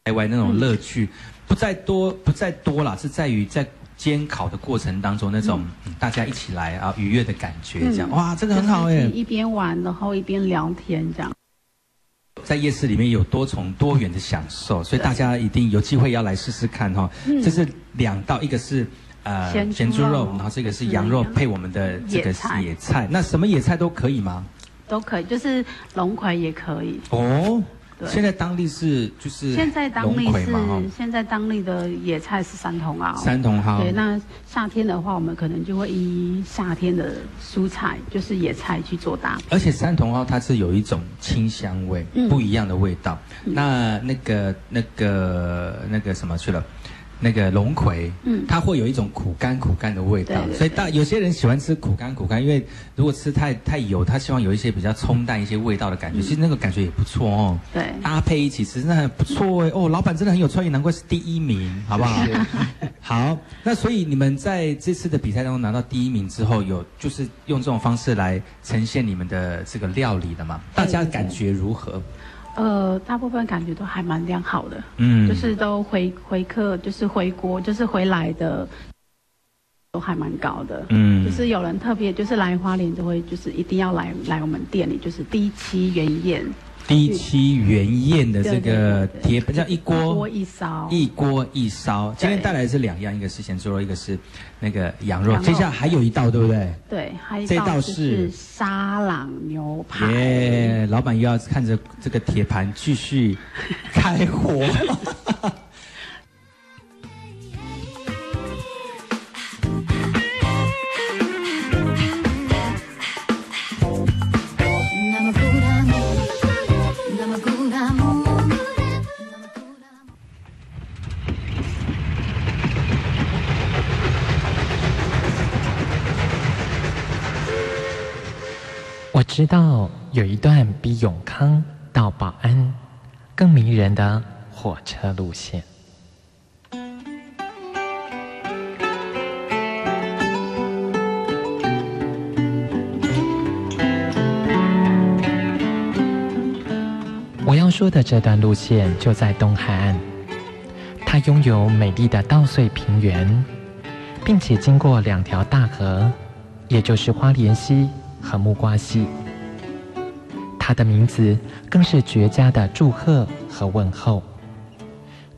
[SPEAKER 3] 台湾那种乐趣，不在多不在多啦，是在于在煎烤的过程当中那种大家一起来啊愉悦的感觉，这样。哇，这个很好哎，
[SPEAKER 5] 一边玩然后一边聊天这样。
[SPEAKER 3] 在夜市里面有多重多元的享受，所以大家一定有机会要来试试看哈。这是两道，一个是
[SPEAKER 5] 呃咸猪肉，
[SPEAKER 3] 然后这个是羊肉配我们的这个野菜。那什么野菜都可以吗？
[SPEAKER 5] 都可以，就是龙葵也可以。哦。
[SPEAKER 3] 现在当地是就是
[SPEAKER 5] 现在当地是现在当地的野菜是三茼蒿，
[SPEAKER 3] 三茼蒿。
[SPEAKER 5] 对，那夏天的话，我们可能就会以夏天的蔬菜，就是野菜去做搭配。
[SPEAKER 3] 而且三茼蒿它是有一种清香味，不一样的味道。那那个那个那个什么去了？那个龙葵，嗯，它会有一种苦甘苦甘的味道，所以大有些人喜欢吃苦甘苦甘，因为如果吃太太油，他希望有一些比较冲淡一些味道的感觉，其实那个感觉也不错哦。
[SPEAKER 5] 对，
[SPEAKER 3] 搭配一起吃真的很不错哎。哦，老板真的很有创意，难怪是第一名，好不好？好，那所以你们在这次的比赛当中拿到第一名之后，有就是用这种方式来呈现你们的这个料理的吗？大家感觉如何？
[SPEAKER 5] 呃，大部分感觉都还蛮良好的，嗯，就是都回回客，就是回国，就是回来的，都还蛮高的，嗯，就是有人特别就是来花莲就会就是一定要来来我们店里，就是第一期原宴。
[SPEAKER 3] 第一期原宴的这个铁叫一锅
[SPEAKER 5] 一烧，
[SPEAKER 3] 一锅一烧。今天带来的是两样，一个是咸猪肉，一个是那个羊肉。接下来还有一道，对不对？
[SPEAKER 5] 对，还一道是沙朗牛排。
[SPEAKER 3] 耶，老板又要看着这个铁盘继续开火。
[SPEAKER 1] 我知道有一段比永康到保安更迷人的火车路线。
[SPEAKER 6] 我要说的这段路线就在东海岸。它拥有美丽的稻穗平原并且经过两条大河也就是花莲溪和木瓜溪。它的名字更是绝佳的祝贺和问候，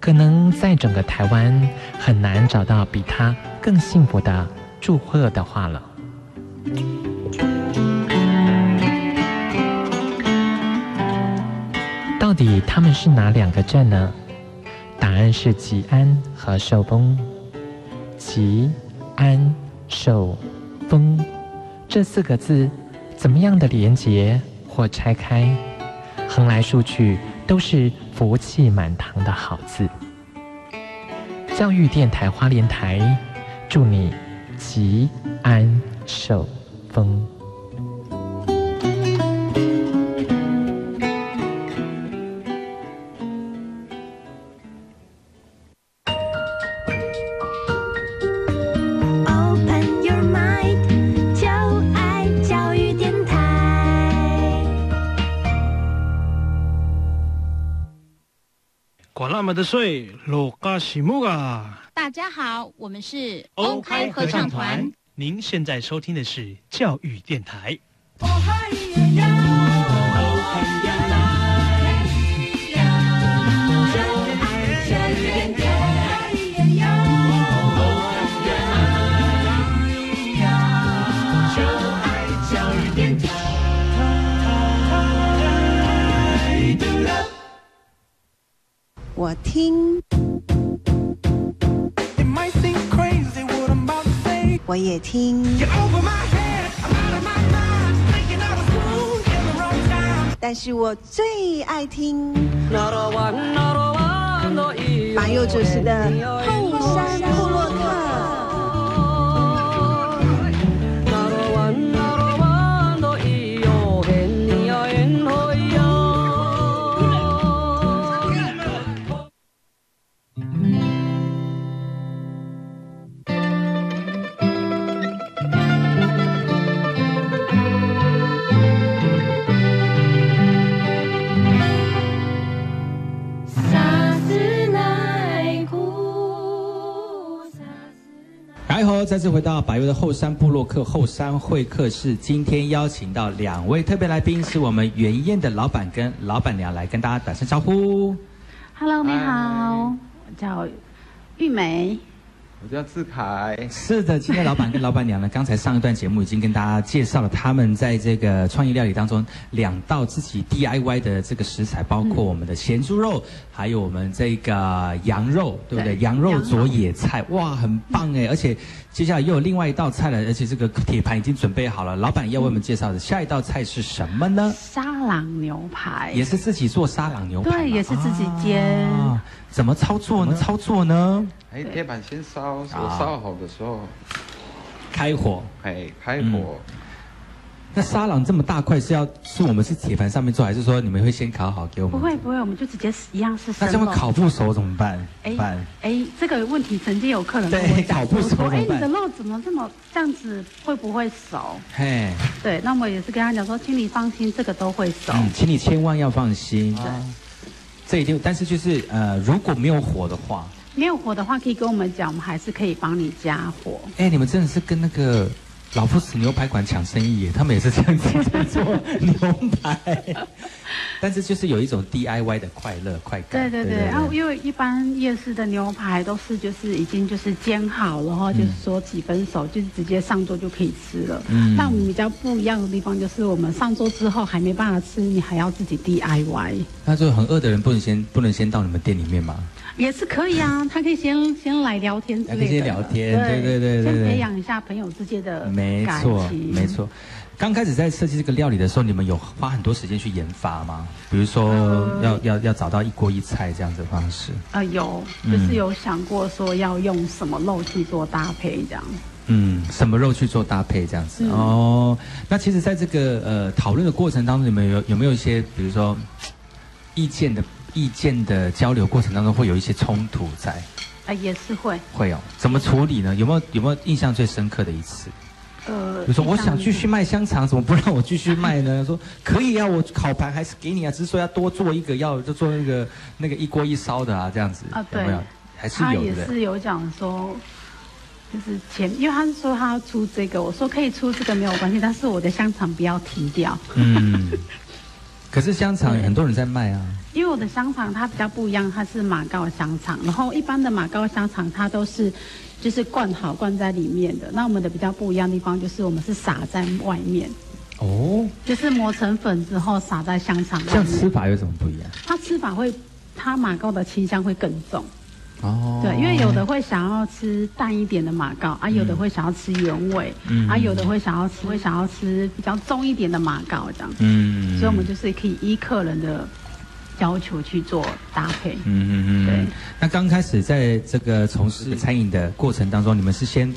[SPEAKER 6] 可能在整个台湾很难找到比它更幸福的祝贺的话了。到底他们是哪两个镇呢？答案是吉安和寿丰。吉安寿丰这四个字，怎么样的连结或拆开，横来竖去都是福气满堂的好字。教育电台花莲台，祝你吉安寿丰。
[SPEAKER 7] 的水，罗嘎西木啊！
[SPEAKER 8] 大家好，我们是
[SPEAKER 7] OK 合唱团。您现在收听的是教育电台。
[SPEAKER 9] 我听，我也听，但是我最爱听。马佑主持的后山部落客。
[SPEAKER 3] 再次回到百越的后山部落客后山会客室，今天邀请到两位特别来宾，是我们园宴的老板跟老板娘来跟大家打声招呼。
[SPEAKER 5] Hello，你好，我叫玉梅。
[SPEAKER 4] 我叫志凯。
[SPEAKER 3] 是的，今天老板跟老板娘呢，刚才上一段节目已经跟大家介绍了他们在这个创意料理当中两道自己 DIY 的这个食材，包括我们的咸猪肉，还有我们这个羊肉，对不对？羊肉佐野菜，哇，很棒哎！而且接下来又有另外一道菜了，而且这个铁盘已经准备好了。老板要为我们介绍的下一道菜是什么呢？
[SPEAKER 5] 沙朗牛排，
[SPEAKER 3] 也是自己做沙朗牛排，
[SPEAKER 5] 对，也是自己煎。
[SPEAKER 3] 怎么操作呢？操作呢？
[SPEAKER 4] 哎，铁板先烧，烧好的时候
[SPEAKER 3] 开火，
[SPEAKER 4] 哎，开火。
[SPEAKER 3] 那沙朗这么大块是要是我们是铁盘上面做，还是说你们会先烤好给我们？
[SPEAKER 5] 不会不会，我们就直接一样是。
[SPEAKER 3] 那这样烤不熟怎么办？
[SPEAKER 5] 哎哎，这个问题曾经有客人跟我
[SPEAKER 3] 讲，烤不熟
[SPEAKER 5] 哎，你的肉怎么这么这样子？会不会熟？嘿，对，那我也是跟他讲说，请你放心，这个都会熟。嗯，
[SPEAKER 3] 请你千万要放心。对，这一定，但是就是呃，如果没有火的话。
[SPEAKER 5] 没有火的话，可以跟我们讲，我们还是可以帮你加火。
[SPEAKER 3] 哎，你们真的是跟那个老夫子牛排馆抢生意耶！他们也是这样子在做牛排，但是就是有一种 DIY 的快乐快
[SPEAKER 5] 感。对对对，然后因为一般夜市的牛排都是就是已经就是煎好，然后就是说几分熟，就是直接上桌就可以吃了。嗯。那我们比较不一样的地方就是，我们上桌之后还没办法吃，你还要自己 DIY。
[SPEAKER 3] 那就很饿的人不能先不能先到你们店里面吗？
[SPEAKER 5] 也是可以啊，他可以先先来聊天之类的，
[SPEAKER 3] 先聊天，对对对对，
[SPEAKER 5] 先培养一下朋友之间的
[SPEAKER 3] 没错没错。刚开始在设计这个料理的时候，你们有花很多时间去研发吗？比如说要要要找到一锅一菜这样子的方式？
[SPEAKER 5] 啊，有，就是有想过说要用什么肉去做搭配这样。
[SPEAKER 3] 嗯，什么肉去做搭配这样子？哦，那其实在这个呃讨论的过程当中，你们有有没有一些比如说意见的？意见的交流过程当中会有一些冲突在，
[SPEAKER 5] 啊，也是会
[SPEAKER 3] 会哦，怎么处理呢？有没有有没有印象最深刻的一次？呃，就说我想继续卖香肠，怎么不让我继续卖呢？说可以啊，我烤盘还是给你啊，只是说要多做一个，要就做那个那个一锅一烧的啊，这样子
[SPEAKER 5] 啊，对，
[SPEAKER 3] 还是有
[SPEAKER 5] 也是有讲说，就是前，因为他是说他要出这个，我说可以出这个没有关系，但是我的香肠不要停掉。嗯。
[SPEAKER 3] 可是香肠很多人在卖啊。
[SPEAKER 5] 因为我的香肠它比较不一样，它是马告香肠，然后一般的马告香肠它都是就是灌好灌在里面的。那我们的比较不一样的地方就是我们是撒在外面。哦。就是磨成粉之后撒在香肠。
[SPEAKER 3] 这样吃法有什么不一样？
[SPEAKER 5] 它吃法会，它马告的清香会更重。哦，对，因为有的会想要吃淡一点的马告啊，有的会想要吃原味，啊，有的会想要吃会想要吃比较重一点的马告这样，嗯，所以我们就是可以依客人的要求去做搭配，嗯嗯嗯，对。
[SPEAKER 3] 那刚开始在这个从事餐饮的过程当中，你们是先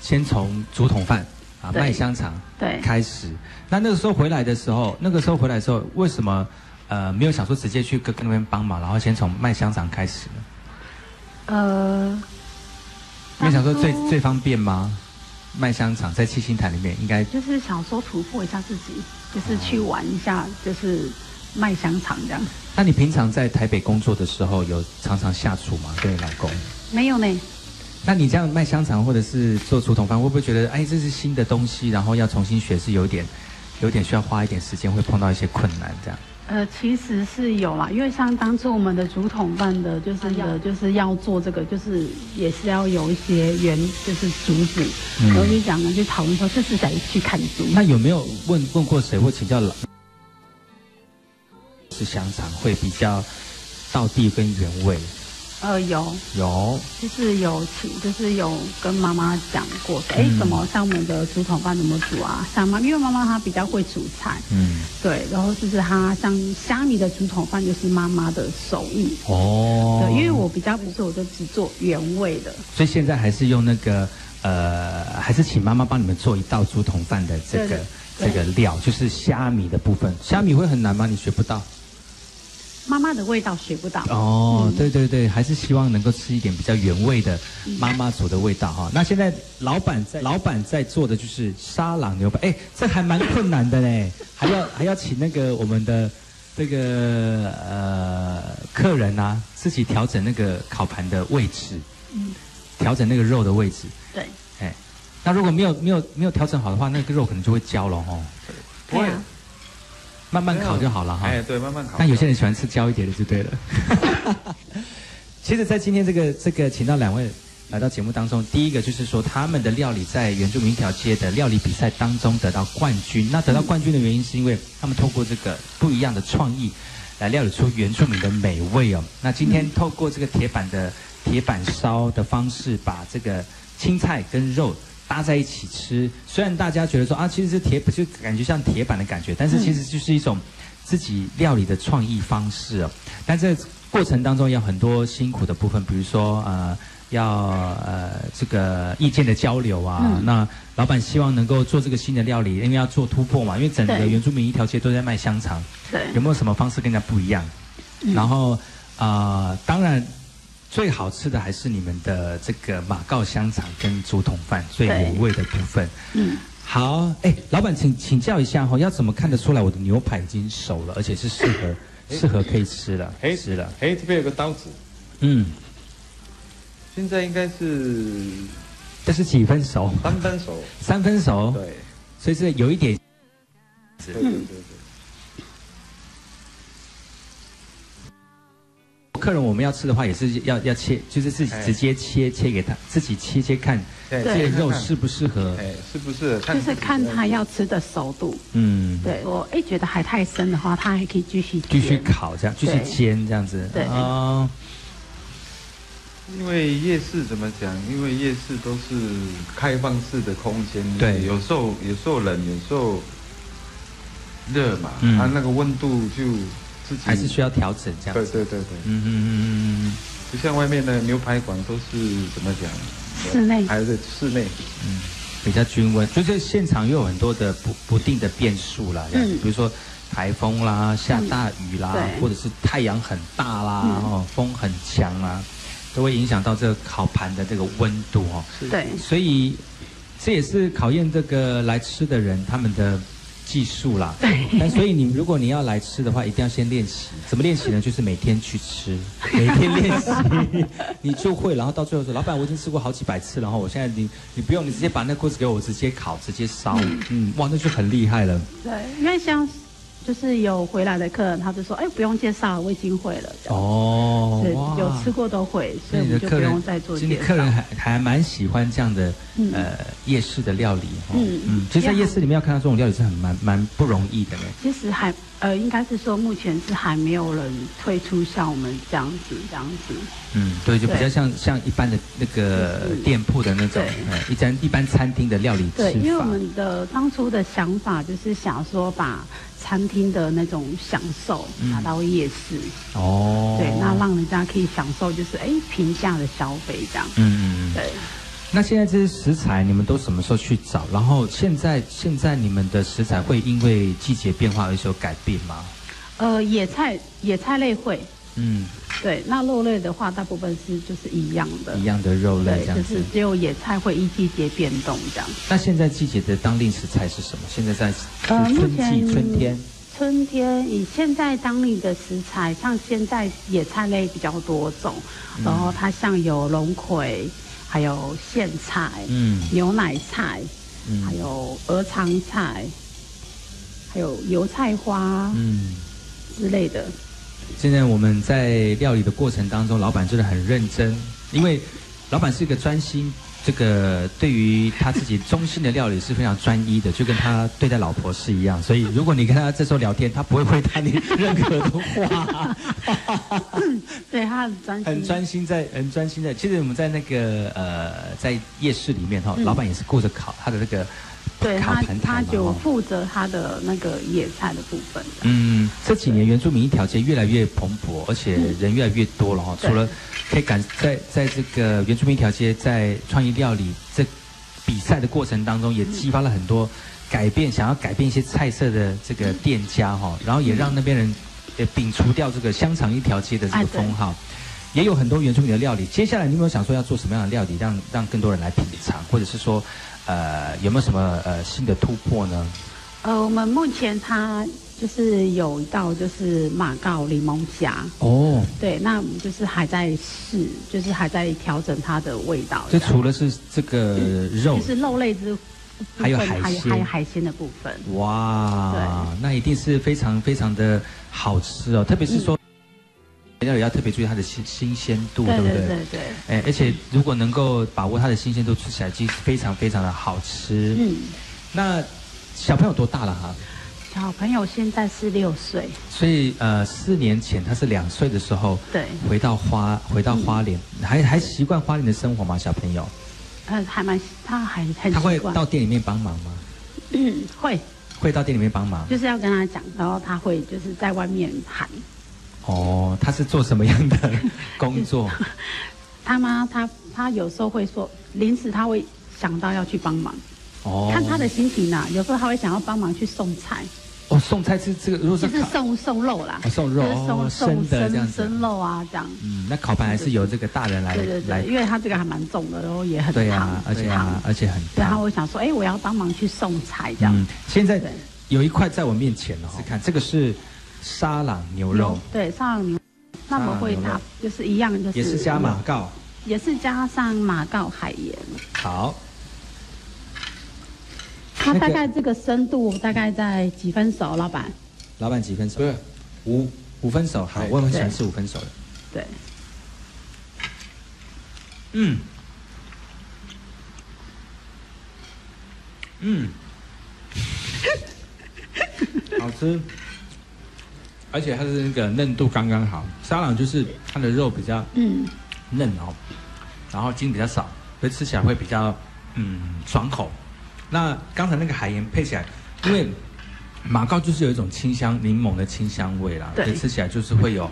[SPEAKER 3] 先从竹筒饭啊卖香肠
[SPEAKER 5] 对
[SPEAKER 3] 开始，那那个时候回来的时候，那个时候回来的时候，为什么呃没有想说直接去跟跟那边帮忙，然后先从卖香肠开始呢？呃，没想说最最方便吗？卖香肠在七星潭里面应该
[SPEAKER 5] 就是想说突破一下自己，就是去玩一下，就是卖香肠这样。
[SPEAKER 3] 那你平常在台北工作的时候，有常常下厨吗？对老公？
[SPEAKER 5] 没有呢。
[SPEAKER 3] 那你这样卖香肠或者是做竹筒饭，会不会觉得哎这是新的东西，然后要重新学是有点有点需要花一点时间，会碰到一些困难这样？
[SPEAKER 5] 呃，其实是有啦，因为像当初我们的竹筒饭的，就是要就是要做这个，就是也是要有一些原就是竹子，然后就讲呢，就讨论说这是谁去看竹。
[SPEAKER 3] 那有没有问问过谁或请教老？是香肠会比较到地跟原味。
[SPEAKER 5] 呃，有
[SPEAKER 3] 有，
[SPEAKER 5] 就是有请，就是有跟妈妈讲过，哎，怎么像我们的竹筒饭怎么煮啊？像妈，因为妈妈她比较会煮菜，嗯，对，然后就是她像虾米的竹筒饭就是妈妈的手艺哦，对，因为我比较不是，我就只做原味的，
[SPEAKER 3] 所以现在还是用那个呃，还是请妈妈帮你们做一道竹筒饭的这个这个料，就是虾米的部分，虾米会很难吗？你学不到？
[SPEAKER 5] 妈妈的味道学不到。哦，
[SPEAKER 3] 对对对，还是希望能够吃一点比较原味的妈妈煮的味道哈。那现在老板在老板在做的就是沙朗牛排，哎，这还蛮困难的嘞，还要还要请那个我们的这个呃客人啊，自己调整那个烤盘的位置，嗯，调整那个肉的位置，
[SPEAKER 5] 对，哎，
[SPEAKER 3] 那如果没有没有没有调整好的话，那个肉可能就会焦了哦。
[SPEAKER 5] 对啊。
[SPEAKER 3] 慢慢烤就好了哈。
[SPEAKER 4] 哎，对，慢慢烤。
[SPEAKER 3] 但有些人喜欢吃焦一点的就对了。其实，在今天这个这个，请到两位来到节目当中，第一个就是说，他们的料理在原住民一条街的料理比赛当中得到冠军。那得到冠军的原因，是因为他们透过这个不一样的创意，来料理出原住民的美味哦。那今天透过这个铁板的铁板烧的方式，把这个青菜跟肉。搭在一起吃，虽然大家觉得说啊，其实是铁就感觉像铁板的感觉，但是其实就是一种自己料理的创意方式哦。但这过程当中有很多辛苦的部分，比如说呃，要呃这个意见的交流啊。那老板希望能够做这个新的料理，因为要做突破嘛，因为整个原住民一条街都在卖香肠，
[SPEAKER 5] 对，
[SPEAKER 3] 有没有什么方式跟人家不一样？然后啊，当然。最好吃的还是你们的这个马告香肠跟竹筒饭最美味的部分。嗯，好，哎，老板，请请教一下哈，要怎么看得出来我的牛排已经熟了，而且是适合适合可以吃了？
[SPEAKER 4] 可以
[SPEAKER 3] 吃了。
[SPEAKER 4] 哎，这边有个刀子。嗯，现在应该是
[SPEAKER 3] 这是几分熟？
[SPEAKER 4] 三分熟。
[SPEAKER 3] 三分熟。
[SPEAKER 4] 对，
[SPEAKER 3] 所以是有一点。
[SPEAKER 4] 对对对对。
[SPEAKER 3] 客人我们要吃的话，也是要要切，就是自己直接切切给他，自己切切看，这个肉适不适合？
[SPEAKER 4] 哎，是不是？
[SPEAKER 5] 就是看他要吃的熟度。嗯，对我哎觉得还太生的话，他还可以继续
[SPEAKER 3] 继续烤这样，继续煎这样子。
[SPEAKER 5] 对啊。
[SPEAKER 4] 因为夜市怎么讲？因为夜市都是开放式的空间，
[SPEAKER 3] 对，
[SPEAKER 4] 有时候有时候冷，有时候热嘛，它那个温度就。
[SPEAKER 3] 还是需要调整这样。
[SPEAKER 4] 对对对对。嗯嗯嗯嗯嗯。就像外面的牛排馆都是怎么讲？
[SPEAKER 5] 室内。
[SPEAKER 4] 还是室内。
[SPEAKER 3] 嗯。比较均温，就是现场又有很多的不不定的变数啦，嗯。比如说台风啦、下大雨啦，或者是太阳很大啦，哦，风很强啊，都会影响到这个烤盘的这个温度哦。
[SPEAKER 5] 对。
[SPEAKER 3] 所以这也是考验这个来吃的人他们的技术啦。
[SPEAKER 5] 对。
[SPEAKER 3] 但所以你如果你要来吃的话，一定要先练习。怎么练习呢？就是每天去吃，每天练习，你就会。然后到最后说，老板，我已经吃过好几百次，然后我现在你你不用，你直接把那锅子给我，我直接烤，直接烧。嗯，哇，那就很厉害了。
[SPEAKER 5] 对，因为像。就是有回来的客人，他就说：“哎，不用介绍，我已经会了。”哦，对，有吃过都会，所以我们就不用再做介绍。
[SPEAKER 3] 客人还还蛮喜欢这样的呃夜市的料理。嗯嗯，其实，在夜市里面要看到这种料理是很蛮蛮不容易的呢。
[SPEAKER 5] 其实还呃，应该是说目前是还没有人推出像我们这样子这样子。
[SPEAKER 3] 嗯，对，就比较像像一般的那个店铺的那种，一般一般餐厅的料理。
[SPEAKER 5] 对，因为我们的当初的想法就是想说把。餐厅的那种享受拿到夜市哦，对，那让人家可以享受就是哎平价的消费这样，嗯嗯对。
[SPEAKER 3] 那现在这些食材你们都什么时候去找？然后现在现在你们的食材会因为季节变化而有改变吗？
[SPEAKER 5] 呃，野菜野菜类会。嗯，对，那肉类的话，大部分是就是一样的，
[SPEAKER 3] 一样的肉类这样
[SPEAKER 5] 子，就是只有野菜会依季节变动这样。
[SPEAKER 3] 那现在季节的当令食材是什么？现在在呃，春季春天，
[SPEAKER 5] 春天以现在当令的食材，像现在野菜类比较多种，然后它像有龙葵，还有苋菜，嗯，牛奶菜，嗯，还有鹅肠菜，还有油菜花，嗯，之类的。
[SPEAKER 3] 现在我们在料理的过程当中，老板真的很认真，因为老板是一个专心，这个对于他自己中心的料理是非常专一的，就跟他对待老婆是一样。所以如果你跟他这时候聊天，他不会回答你任何的话。
[SPEAKER 5] 对他很专心，
[SPEAKER 3] 很专心在，很专心在。其实我们在那个呃，在夜市里面哈，老板也是顾着烤他的那个。
[SPEAKER 5] 对他，他就负责他的那个野菜的部分。
[SPEAKER 3] 嗯，这几年原住民一条街越来越蓬勃，而且人越来越多了哈。除了可以感在在这个原住民一条街在创意料理这比赛的过程当中，也激发了很多改变，想要改变一些菜色的这个店家哈。然后也让那边人也摒除掉这个香肠一条街的这个封号。也有很多原住民的料理。接下来你有没有想说要做什么样的料理，让让更多人来品尝，或者是说？呃，有没有什么呃新的突破呢？
[SPEAKER 5] 呃，我们目前它就是有一道就是马告柠檬虾哦，对，那我们就是还在试，就是还在调整它的味道。
[SPEAKER 3] 就除了是这个肉，
[SPEAKER 5] 就是肉类之，
[SPEAKER 3] 还有海鲜，
[SPEAKER 5] 还有海鲜的部分。
[SPEAKER 3] 哇，对，那一定是非常非常的好吃哦，特别是说。料理要特别注意它的新新鲜度，对不对？
[SPEAKER 5] 对对对。
[SPEAKER 3] 哎，而且如果能够把握它的新鲜度，吃起来其实非常非常的好吃。嗯。那小朋友多大了哈？
[SPEAKER 5] 小朋友现在是六岁。
[SPEAKER 3] 所以呃，四年前他是两岁的时候，
[SPEAKER 5] 对，
[SPEAKER 3] 回到花回到花莲，还还习惯花莲的生活吗？小朋友？
[SPEAKER 5] 呃，还蛮，他还很
[SPEAKER 3] 他会到店里面帮忙吗？
[SPEAKER 5] 嗯，会。
[SPEAKER 3] 会到店里面帮忙。
[SPEAKER 5] 就是要跟他讲，然后他会就是在外面喊。
[SPEAKER 3] 哦，他是做什么样的工作？
[SPEAKER 5] 他妈，他他有时候会说，临时他会想到要去帮忙。哦，看他的心情呐，有时候他会想要帮忙去送菜。
[SPEAKER 3] 哦，送菜是这个，如果是
[SPEAKER 5] 送送肉啦，
[SPEAKER 3] 送肉送，生的这样
[SPEAKER 5] 子，生肉啊这样。
[SPEAKER 3] 嗯，那烤盘还是由这个大人来
[SPEAKER 5] 对对对，因为他这个还蛮重的，然后也很
[SPEAKER 3] 对啊，而且而且很。
[SPEAKER 5] 然后我想说，哎，我要帮忙去送菜这样。嗯，
[SPEAKER 3] 现在有一块在我面前哦，看这个是。沙朗牛肉，
[SPEAKER 5] 对沙朗牛，那么会它就是一样，就是
[SPEAKER 3] 也是加马告，
[SPEAKER 5] 也是加上马告海盐。
[SPEAKER 3] 好，
[SPEAKER 5] 它大概这个深度大概在几分熟，老板？
[SPEAKER 3] 老板几分熟？对，五五分熟。好，我很喜欢吃五分熟的。
[SPEAKER 5] 对。
[SPEAKER 3] 嗯。嗯。好吃。而且它是那个嫩度刚刚好，沙朗就是它的肉比较嗯嫩哦，然后筋比较少，所以吃起来会比较嗯爽口。那刚才那个海盐配起来，因为马告就是有一种清香柠檬的清香味啦，所以吃起来就是会有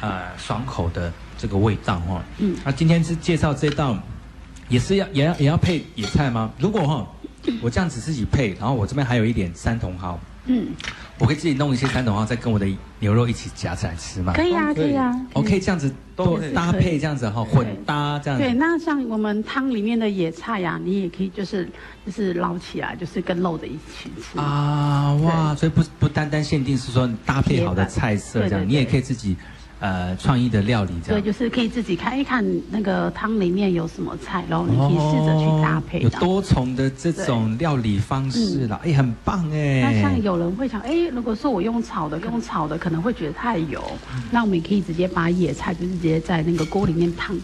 [SPEAKER 3] 呃爽口的这个味道哈。嗯，那今天是介绍这道，也是要也要也要配野菜吗？如果哈我这样子自己配，然后我这边还有一点三茼蒿。嗯，我可以自己弄一些三种，然后，再跟我的牛肉一起夹起来吃吗？
[SPEAKER 5] 可以啊，可以啊。
[SPEAKER 3] 我可以这样子都搭配这样子哈，混搭这样。
[SPEAKER 5] 对，那像我们汤里面的野菜呀，你也可以就是就是捞起来，就是跟肉的一起吃。
[SPEAKER 3] 啊哇，所以不不单单限定是说搭配好的菜色这样，你也可以自己。呃，创意的料理这样，
[SPEAKER 5] 对，就是可以自己看一看那个汤里面有什么菜，然后你可以试着去搭配。
[SPEAKER 3] 有多重的这种料理方式啦，哎，很棒哎。
[SPEAKER 5] 那像有人会想，哎，如果说我用炒的，用炒的可能会觉得太油，那我们也可以直接把野菜就是直接在那个锅里面烫，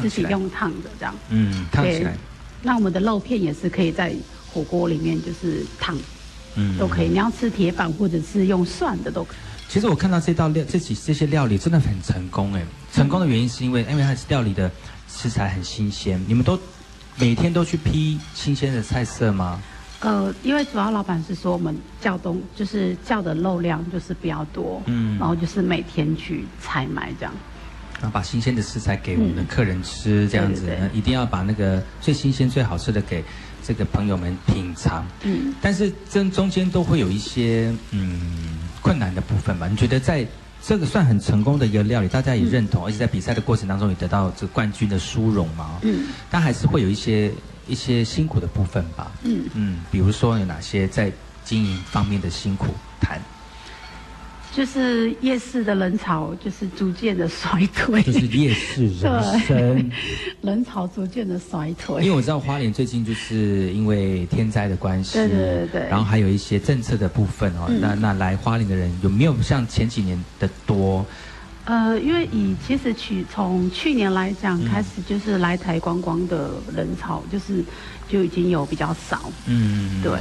[SPEAKER 5] 自己用烫的这样。
[SPEAKER 3] 嗯，烫起来。
[SPEAKER 5] 那我们的肉片也是可以在火锅里面就是烫，嗯，都可以。你要吃铁板或者是用涮的都可以。
[SPEAKER 3] 其实我看到这道料，这几这些料理真的很成功哎！成功的原因是因为，因为它料理的食材很新鲜。你们都每天都去批新鲜的菜色吗？
[SPEAKER 5] 呃，因为主要老板是说我们叫东，就是叫的肉量就是比较多，嗯，然后就是每天去采买这样，
[SPEAKER 3] 然后把新鲜的食材给我们的客人吃，这样子，一定要把那个最新鲜、最好吃的给这个朋友们品尝。嗯，但是这中间都会有一些嗯。困难的部分吧，你觉得在这个算很成功的一个料理，大家也认同，而且在比赛的过程当中也得到这冠军的殊荣嘛？嗯，但还是会有一些一些辛苦的部分吧。嗯嗯，比如说有哪些在经营方面的辛苦谈？
[SPEAKER 5] 就是夜市的人潮，就是逐渐的衰退。
[SPEAKER 3] 就是夜市人生，
[SPEAKER 5] 人潮逐渐的衰退。
[SPEAKER 3] 因为我知道花莲最近就是因为天灾的关系，
[SPEAKER 5] 对对对
[SPEAKER 3] 然后还有一些政策的部分哦。那那来花莲的人有没有像前几年的多？
[SPEAKER 5] 呃，因为以其实去从去年来讲，开始就是来台观光的人潮，就是就已经有比较少。嗯，对。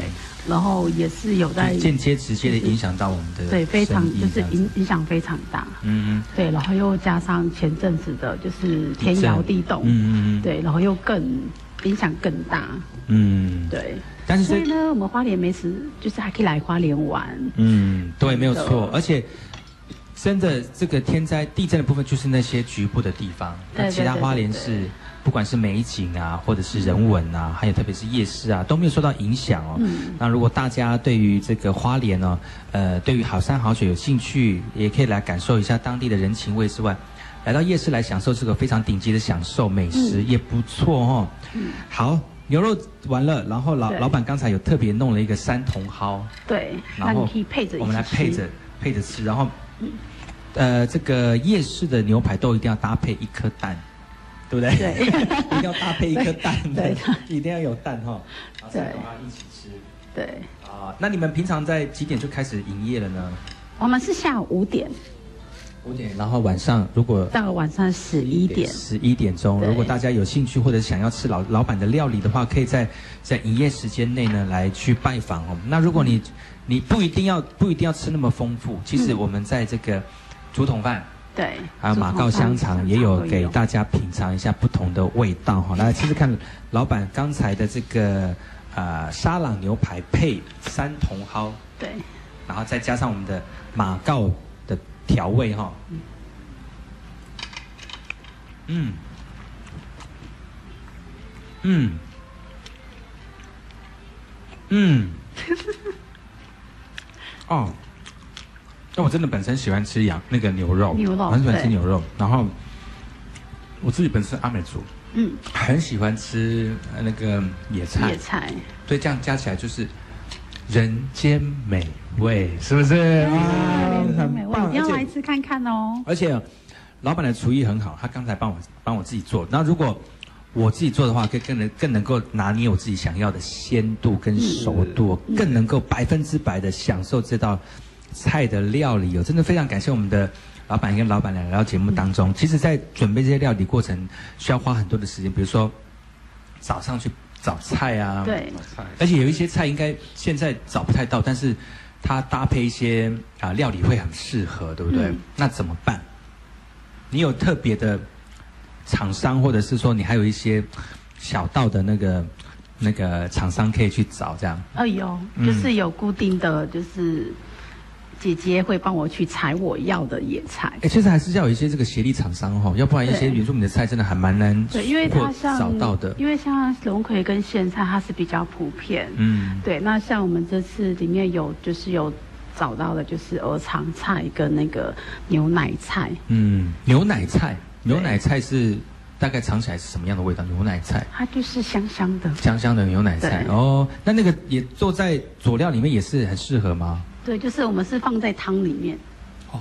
[SPEAKER 5] 然后也是有在
[SPEAKER 3] 间接直接的影响到我们的
[SPEAKER 5] 对非常就是影影响非常大。嗯嗯。对然后又加上前阵子的就是天摇地动。嗯嗯嗯。对然后又更影响更大。嗯。对。但是所以呢我们花莲没事就是还可以来花莲玩。
[SPEAKER 3] 嗯对没有错而且真的这个天灾地震的部分就是那些局部的地方。那其他花莲是。不管是美景啊，或者是人文啊，还有特别是夜市啊，都没有受到影响哦。那如果大家对于这个花莲呢，呃，对于好山好水有兴趣，也可以来感受一下当地的人情味之外，来到夜市来享受这个非常顶级的享受美食也不错哦。好，牛肉完了，然后老老板刚才有特别弄了一个三茼蒿，
[SPEAKER 5] 对，然后
[SPEAKER 3] 我们来配着配着吃，然后，呃，这个夜市的牛排都一定要搭配一颗蛋。对不对？
[SPEAKER 5] 对，
[SPEAKER 3] 一定要搭配一颗蛋，对，一定要有蛋哈，然后一起吃。
[SPEAKER 5] 对。
[SPEAKER 3] 啊，那你们平常在几点就开始营业了呢？
[SPEAKER 5] 我们是下午五点。
[SPEAKER 3] 五点，然后晚上如果
[SPEAKER 5] 到晚上十一点，
[SPEAKER 3] 十一点钟，如果大家有兴趣或者想要吃老老板的料理的话，可以在在营业时间内呢来去拜访哦。那如果你你不一定要不一定要吃那么丰富，其实我们在这个竹筒饭。
[SPEAKER 5] 对，
[SPEAKER 3] 还有马告香肠也有给大家品尝一下不同的味道哈。来试试看，老板刚才的这个呃沙朗牛排配三茼蒿，
[SPEAKER 5] 对，
[SPEAKER 3] 然后再加上我们的马告的调味哈。嗯，嗯，嗯，哦。但我真的本身喜欢吃羊那个牛肉，
[SPEAKER 5] 牛肉
[SPEAKER 3] 很喜欢吃牛肉。然后我自己本身阿美族，嗯，很喜欢吃那个野菜，
[SPEAKER 5] 野菜，
[SPEAKER 3] 所以这样加起来就是人间美味，是不是？
[SPEAKER 5] 啊，很棒，你要来吃看看哦。
[SPEAKER 3] 而且老板的厨艺很好，他刚才帮我帮我自己做。那如果我自己做的话，可以更能更能够拿捏我自己想要的鲜度跟熟度，更能够百分之百的享受这道。菜的料理哦，真的非常感谢我们的老板跟老板娘来到节目当中。其实，在准备这些料理过程，需要花很多的时间。比如说，早上去找菜啊，
[SPEAKER 5] 对，
[SPEAKER 3] 而且有一些菜应该现在找不太到，但是它搭配一些啊料理会很适合，对不对？那怎么办？你有特别的厂商，或者是说你还有一些小道的那个那个厂商可以去找这样？
[SPEAKER 5] 呃，有，就是有固定的就是。姐姐会帮我去采我要的野菜。
[SPEAKER 3] 哎，其实还是要有一些这个协力厂商哈，要不然一些原住民的菜真的还蛮难
[SPEAKER 5] 对，因为它像
[SPEAKER 3] 找到的，
[SPEAKER 5] 因为像龙葵跟苋菜它是比较普遍。嗯，对。那像我们这次里面有就是有找到的，就是鹅肠菜跟那个牛奶菜。
[SPEAKER 3] 嗯，牛奶菜，牛奶菜是。大概尝起来是什么样的味道？牛奶菜，
[SPEAKER 5] 它就是香香的，
[SPEAKER 3] 香香的牛奶菜哦。那那个也做在佐料里面也是很适合吗？
[SPEAKER 5] 对，就是我们是放在汤里面。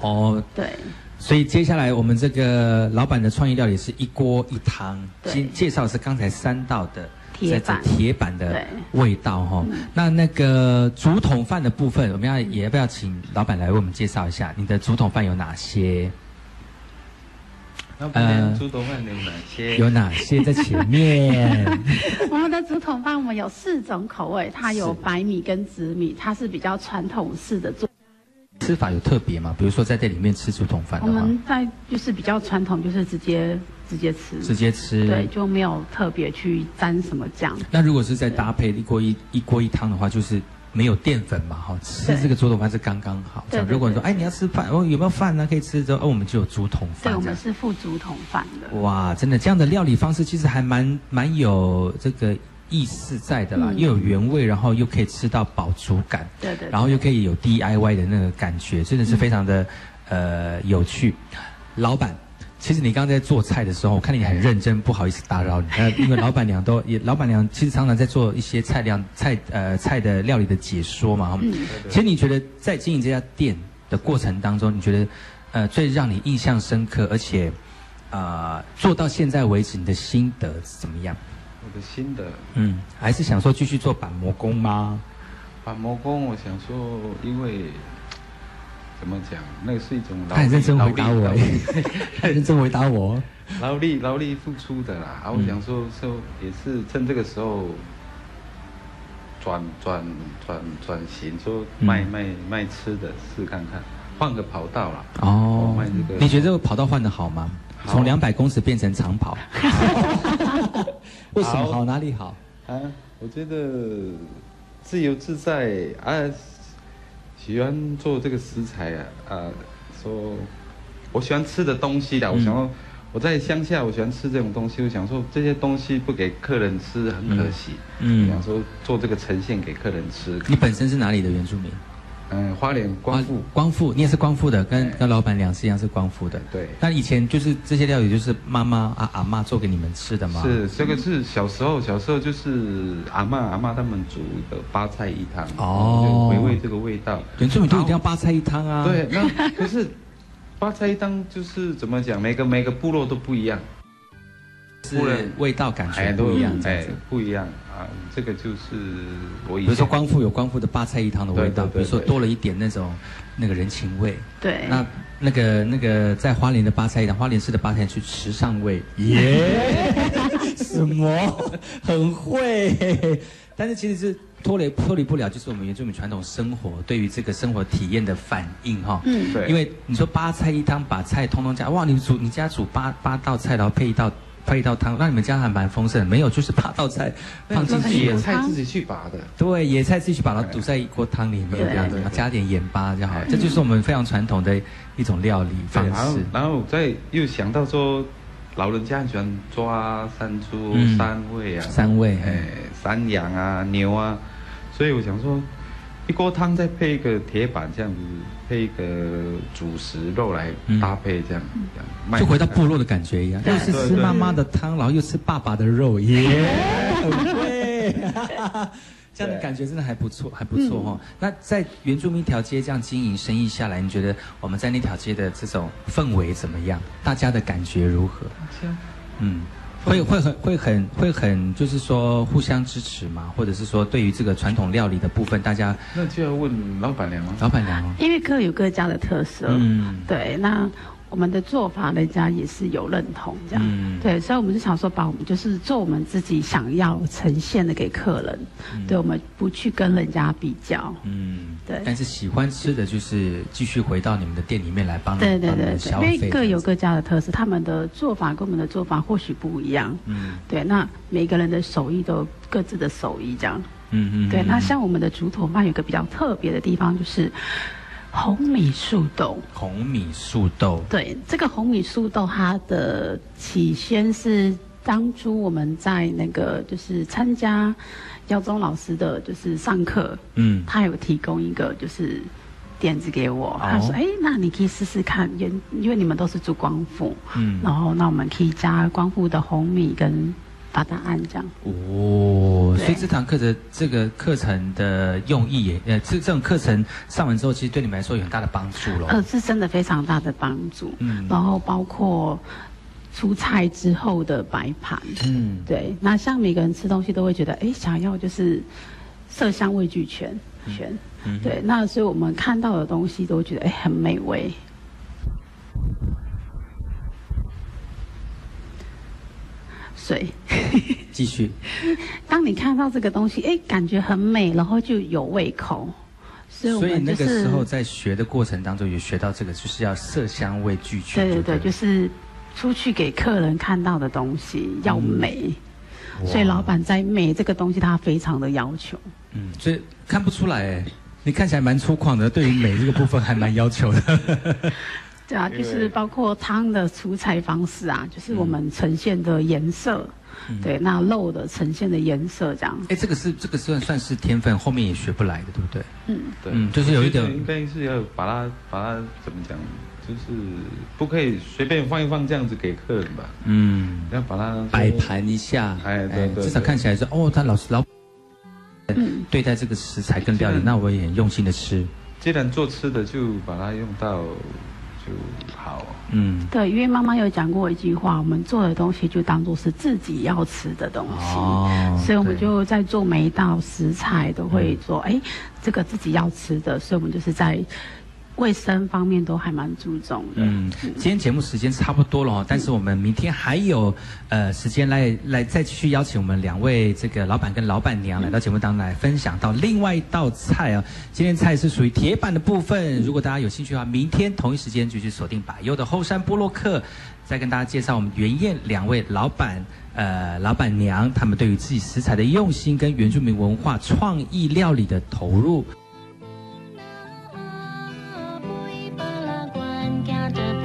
[SPEAKER 3] 哦，
[SPEAKER 5] 对。
[SPEAKER 3] 所以接下来我们这个老板的创意料理是一锅一汤，先介绍是刚才三道的
[SPEAKER 5] 铁板
[SPEAKER 3] 铁板的味道哈。那那个竹筒饭的部分，我们要也要不要请老板来为我们介绍一下你的竹筒饭有哪些？
[SPEAKER 4] 呃，猪头饭有哪些？
[SPEAKER 3] 有哪些在前面？
[SPEAKER 5] 我们的竹筒饭我们有四种口味，它有白米跟紫米，它是比较传统式的做。
[SPEAKER 3] 吃法有特别吗？比如说在这里面吃竹筒饭的
[SPEAKER 5] 话，我们在就是比较传统，就是直接直接吃，
[SPEAKER 3] 直接吃，
[SPEAKER 5] 对，就没有特别去沾什么酱。
[SPEAKER 3] 那如果是在搭配一锅一一锅一汤的话，就是。没有淀粉嘛，哈，吃这个竹筒饭是刚刚好。对。如果你说，哎，你要吃饭，哦，有没有饭呢？可以吃之后，哦，我们就有竹筒饭。
[SPEAKER 5] 对，我们是附竹筒饭的。
[SPEAKER 3] 哇，真的，这样的料理方式其实还蛮蛮有这个意思在的啦，又有原味，然后又可以吃到饱足感。
[SPEAKER 5] 对对。
[SPEAKER 3] 然后又可以有 DIY 的那个感觉，真的是非常的呃有趣。老板。其实你刚刚在做菜的时候，我看你很认真，不好意思打扰你。呃，因为老板娘都也，老板娘其实常常在做一些菜量菜呃菜的料理的解说嘛。嗯。其实你觉得在经营这家店的过程当中，你觉得呃最让你印象深刻，而且啊做到现在为止，你的心得是怎么样？
[SPEAKER 4] 我的心得，
[SPEAKER 3] 嗯，还是想说继续做板模工吗？
[SPEAKER 4] 板模工，我想说，因为。怎么讲？那个是一种劳
[SPEAKER 3] 力，认真回答我，认真回答我。
[SPEAKER 4] 劳力劳力付出的啦，啊，我想说说也是趁这个时候转转转转型，说卖卖卖吃的试看看，换个跑道啦。
[SPEAKER 3] 哦，卖这个。你觉得这个跑道换的好吗？从两百公尺变成长跑。为什么好？哪里好？啊，
[SPEAKER 4] 我觉得自由自在啊。喜欢做这个食材啊，啊，说我喜欢吃的东西的，我想说我在乡下，我喜欢吃这种东西，我想说这些东西不给客人吃很可惜，嗯，想说做这个呈现给客人吃。
[SPEAKER 3] 你本身是哪里的原住民？
[SPEAKER 4] 嗯，花莲光复，
[SPEAKER 3] 光复，你也是光复的，跟跟老板娘是一样是光复的。
[SPEAKER 4] 对。
[SPEAKER 3] 那以前就是这些料理，就是妈妈啊阿妈做给你们吃的吗？
[SPEAKER 4] 是，这个是小时候，小时候就是阿妈阿妈他们煮的八菜一汤，哦，回味这个味道。
[SPEAKER 3] 原住民都一定要八菜一汤啊。
[SPEAKER 4] 对，那 可是八菜一汤就是怎么讲？每个每个部落都不一样，
[SPEAKER 3] 是味道感觉不一样，哎，
[SPEAKER 4] 不一样。这个就是我，
[SPEAKER 3] 比如说光复有光复的八菜一汤的味道，比如说多了一点那种那个人情味。
[SPEAKER 5] 对，
[SPEAKER 3] 那那个那个在花莲的八菜一汤，花莲市的八菜去时尚味。耶，什么？很会，但是其实是脱离脱离不了，就是我们原住民传统生活对于这个生活体验的反应哈。
[SPEAKER 4] 嗯，对。
[SPEAKER 3] 因为你说八菜一汤，把菜通通加，哇，你煮你家煮八八道菜，然后配一道。配一道汤，那你们家还蛮丰盛。没有，就是八道菜放进去，
[SPEAKER 4] 野菜自己去拔的。
[SPEAKER 3] 对，野菜自己去把它煮在一锅汤里面，这样子，加点盐巴就好。这就是我们非常传统的一种料理方式。
[SPEAKER 4] 然后再又想到说，老人家很喜欢抓山猪、山味啊，
[SPEAKER 3] 山味，
[SPEAKER 4] 哎，山羊啊、牛啊，所以我想说。一锅汤再配一个铁板，这样子配一个主食肉来搭配，这样，
[SPEAKER 3] 就回到部落的感觉一样，又是吃妈妈的汤，然后又吃爸爸的肉，耶，很会，这样的感觉真的还不错，还不错哈。那在原住民一条街这样经营生意下来，你觉得我们在那条街的这种氛围怎么样？大家的感觉如何？嗯。会会很会很会很，就是说互相支持嘛，或者是说对于这个传统料理的部分，大家
[SPEAKER 4] 那就要问老板娘了。
[SPEAKER 3] 老板娘，
[SPEAKER 5] 因为各有各家的特色，嗯，对，那。我们的做法，人家也是有认同，这样，对，所以我们就想说，把我们就是做我们自己想要呈现的给客人，对，我们不去跟人家比较，嗯，对。
[SPEAKER 3] 但是喜欢吃的就是继续回到你们的店里面来帮对对对对，因
[SPEAKER 5] 为各有各家的特色，他们的做法跟我们的做法或许不一样，嗯，对。那每个人的手艺都各自的手艺这样，嗯嗯，对。那像我们的竹筒饭有个比较特别的地方就是。红米素豆。
[SPEAKER 3] 红米素豆。
[SPEAKER 5] 对，这个红米素豆，它的起先是当初我们在那个就是参加耀宗老师的就是上课，嗯，他有提供一个就是点子给我，他说：“哎，那你可以试试看，因因为你们都是做光复，嗯，然后那我们可以加光复的红米跟。”答答案这样
[SPEAKER 3] 哦，所以这堂课的这个课程的用意也呃，这这种课程上完之后，其实对你们来说有很大的帮助咯。
[SPEAKER 5] 呃，是真的非常大的帮助。嗯，然后包括出菜之后的摆盘。嗯，对。那像每个人吃东西都会觉得，哎，想要就是色香味俱全全。嗯，对。那所以我们看到的东西都觉得，哎，很美味。水，
[SPEAKER 3] 继续。
[SPEAKER 5] 当你看到这个东西，哎，感觉很美，然后就有胃口。
[SPEAKER 3] 所以，所以那个时候在学的过程当中，有学到这个，就是要色香味俱全。
[SPEAKER 5] 对对对，就是出去给客人看到的东西要美。所以，老板在美这个东西，他非常的要求。
[SPEAKER 3] 嗯，所以看不出来，哎，你看起来蛮粗犷的，对于美这个部分还蛮要求的。
[SPEAKER 5] 对啊，就是包括汤的出菜方式啊，就是我们呈现的颜色，对，那肉的呈现的颜色这样。
[SPEAKER 3] 哎，这个是这个算算是天分，后面也学不来的，对不对？
[SPEAKER 4] 嗯，对，
[SPEAKER 3] 嗯，就是有一点，
[SPEAKER 4] 应该是要把它把它怎么讲，就是不可以随便放一放这样子给客人吧。嗯，要把它
[SPEAKER 3] 摆盘一下，哎，对对，至少看起来是哦，他老师老，嗯，对待这个食材跟料理，那我也很用心的吃。
[SPEAKER 4] 既然做吃的，就把它用到。就好，
[SPEAKER 5] 嗯，对，因为妈妈有讲过一句话，我们做的东西就当做是自己要吃的东西，哦，所以我们就在做每一道食材都会说，哎，这个自己要吃的，所以我们就是在。卫生方面都还蛮注重的。嗯，
[SPEAKER 3] 今天节目时间差不多了，但是我们明天还有呃时间来来再继续邀请我们两位这个老板跟老板娘来到节目当中来分享到另外一道菜啊。今天菜是属于铁板的部分，如果大家有兴趣的话，明天同一时间就去锁定百优的后山波洛克，再跟大家介绍我们原宴两位老板呃老板娘他们对于自己食材的用心跟原住民文化创意料理的投入。encounter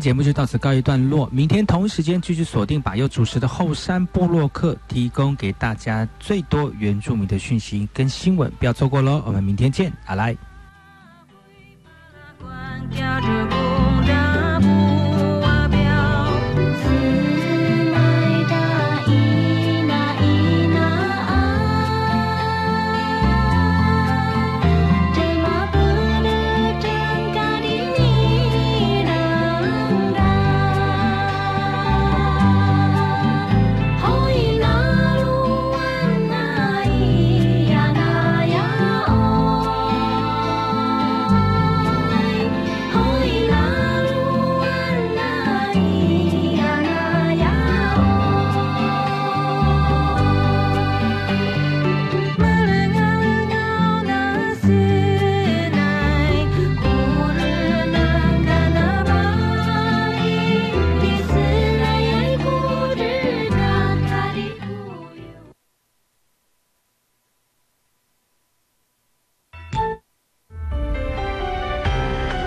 [SPEAKER 3] 节目就到此告一段落，明天同一时间继续锁定把又主持的后山部落客，提供给大家最多原住民的讯息跟新闻，不要错过喽！我们明天见，阿来。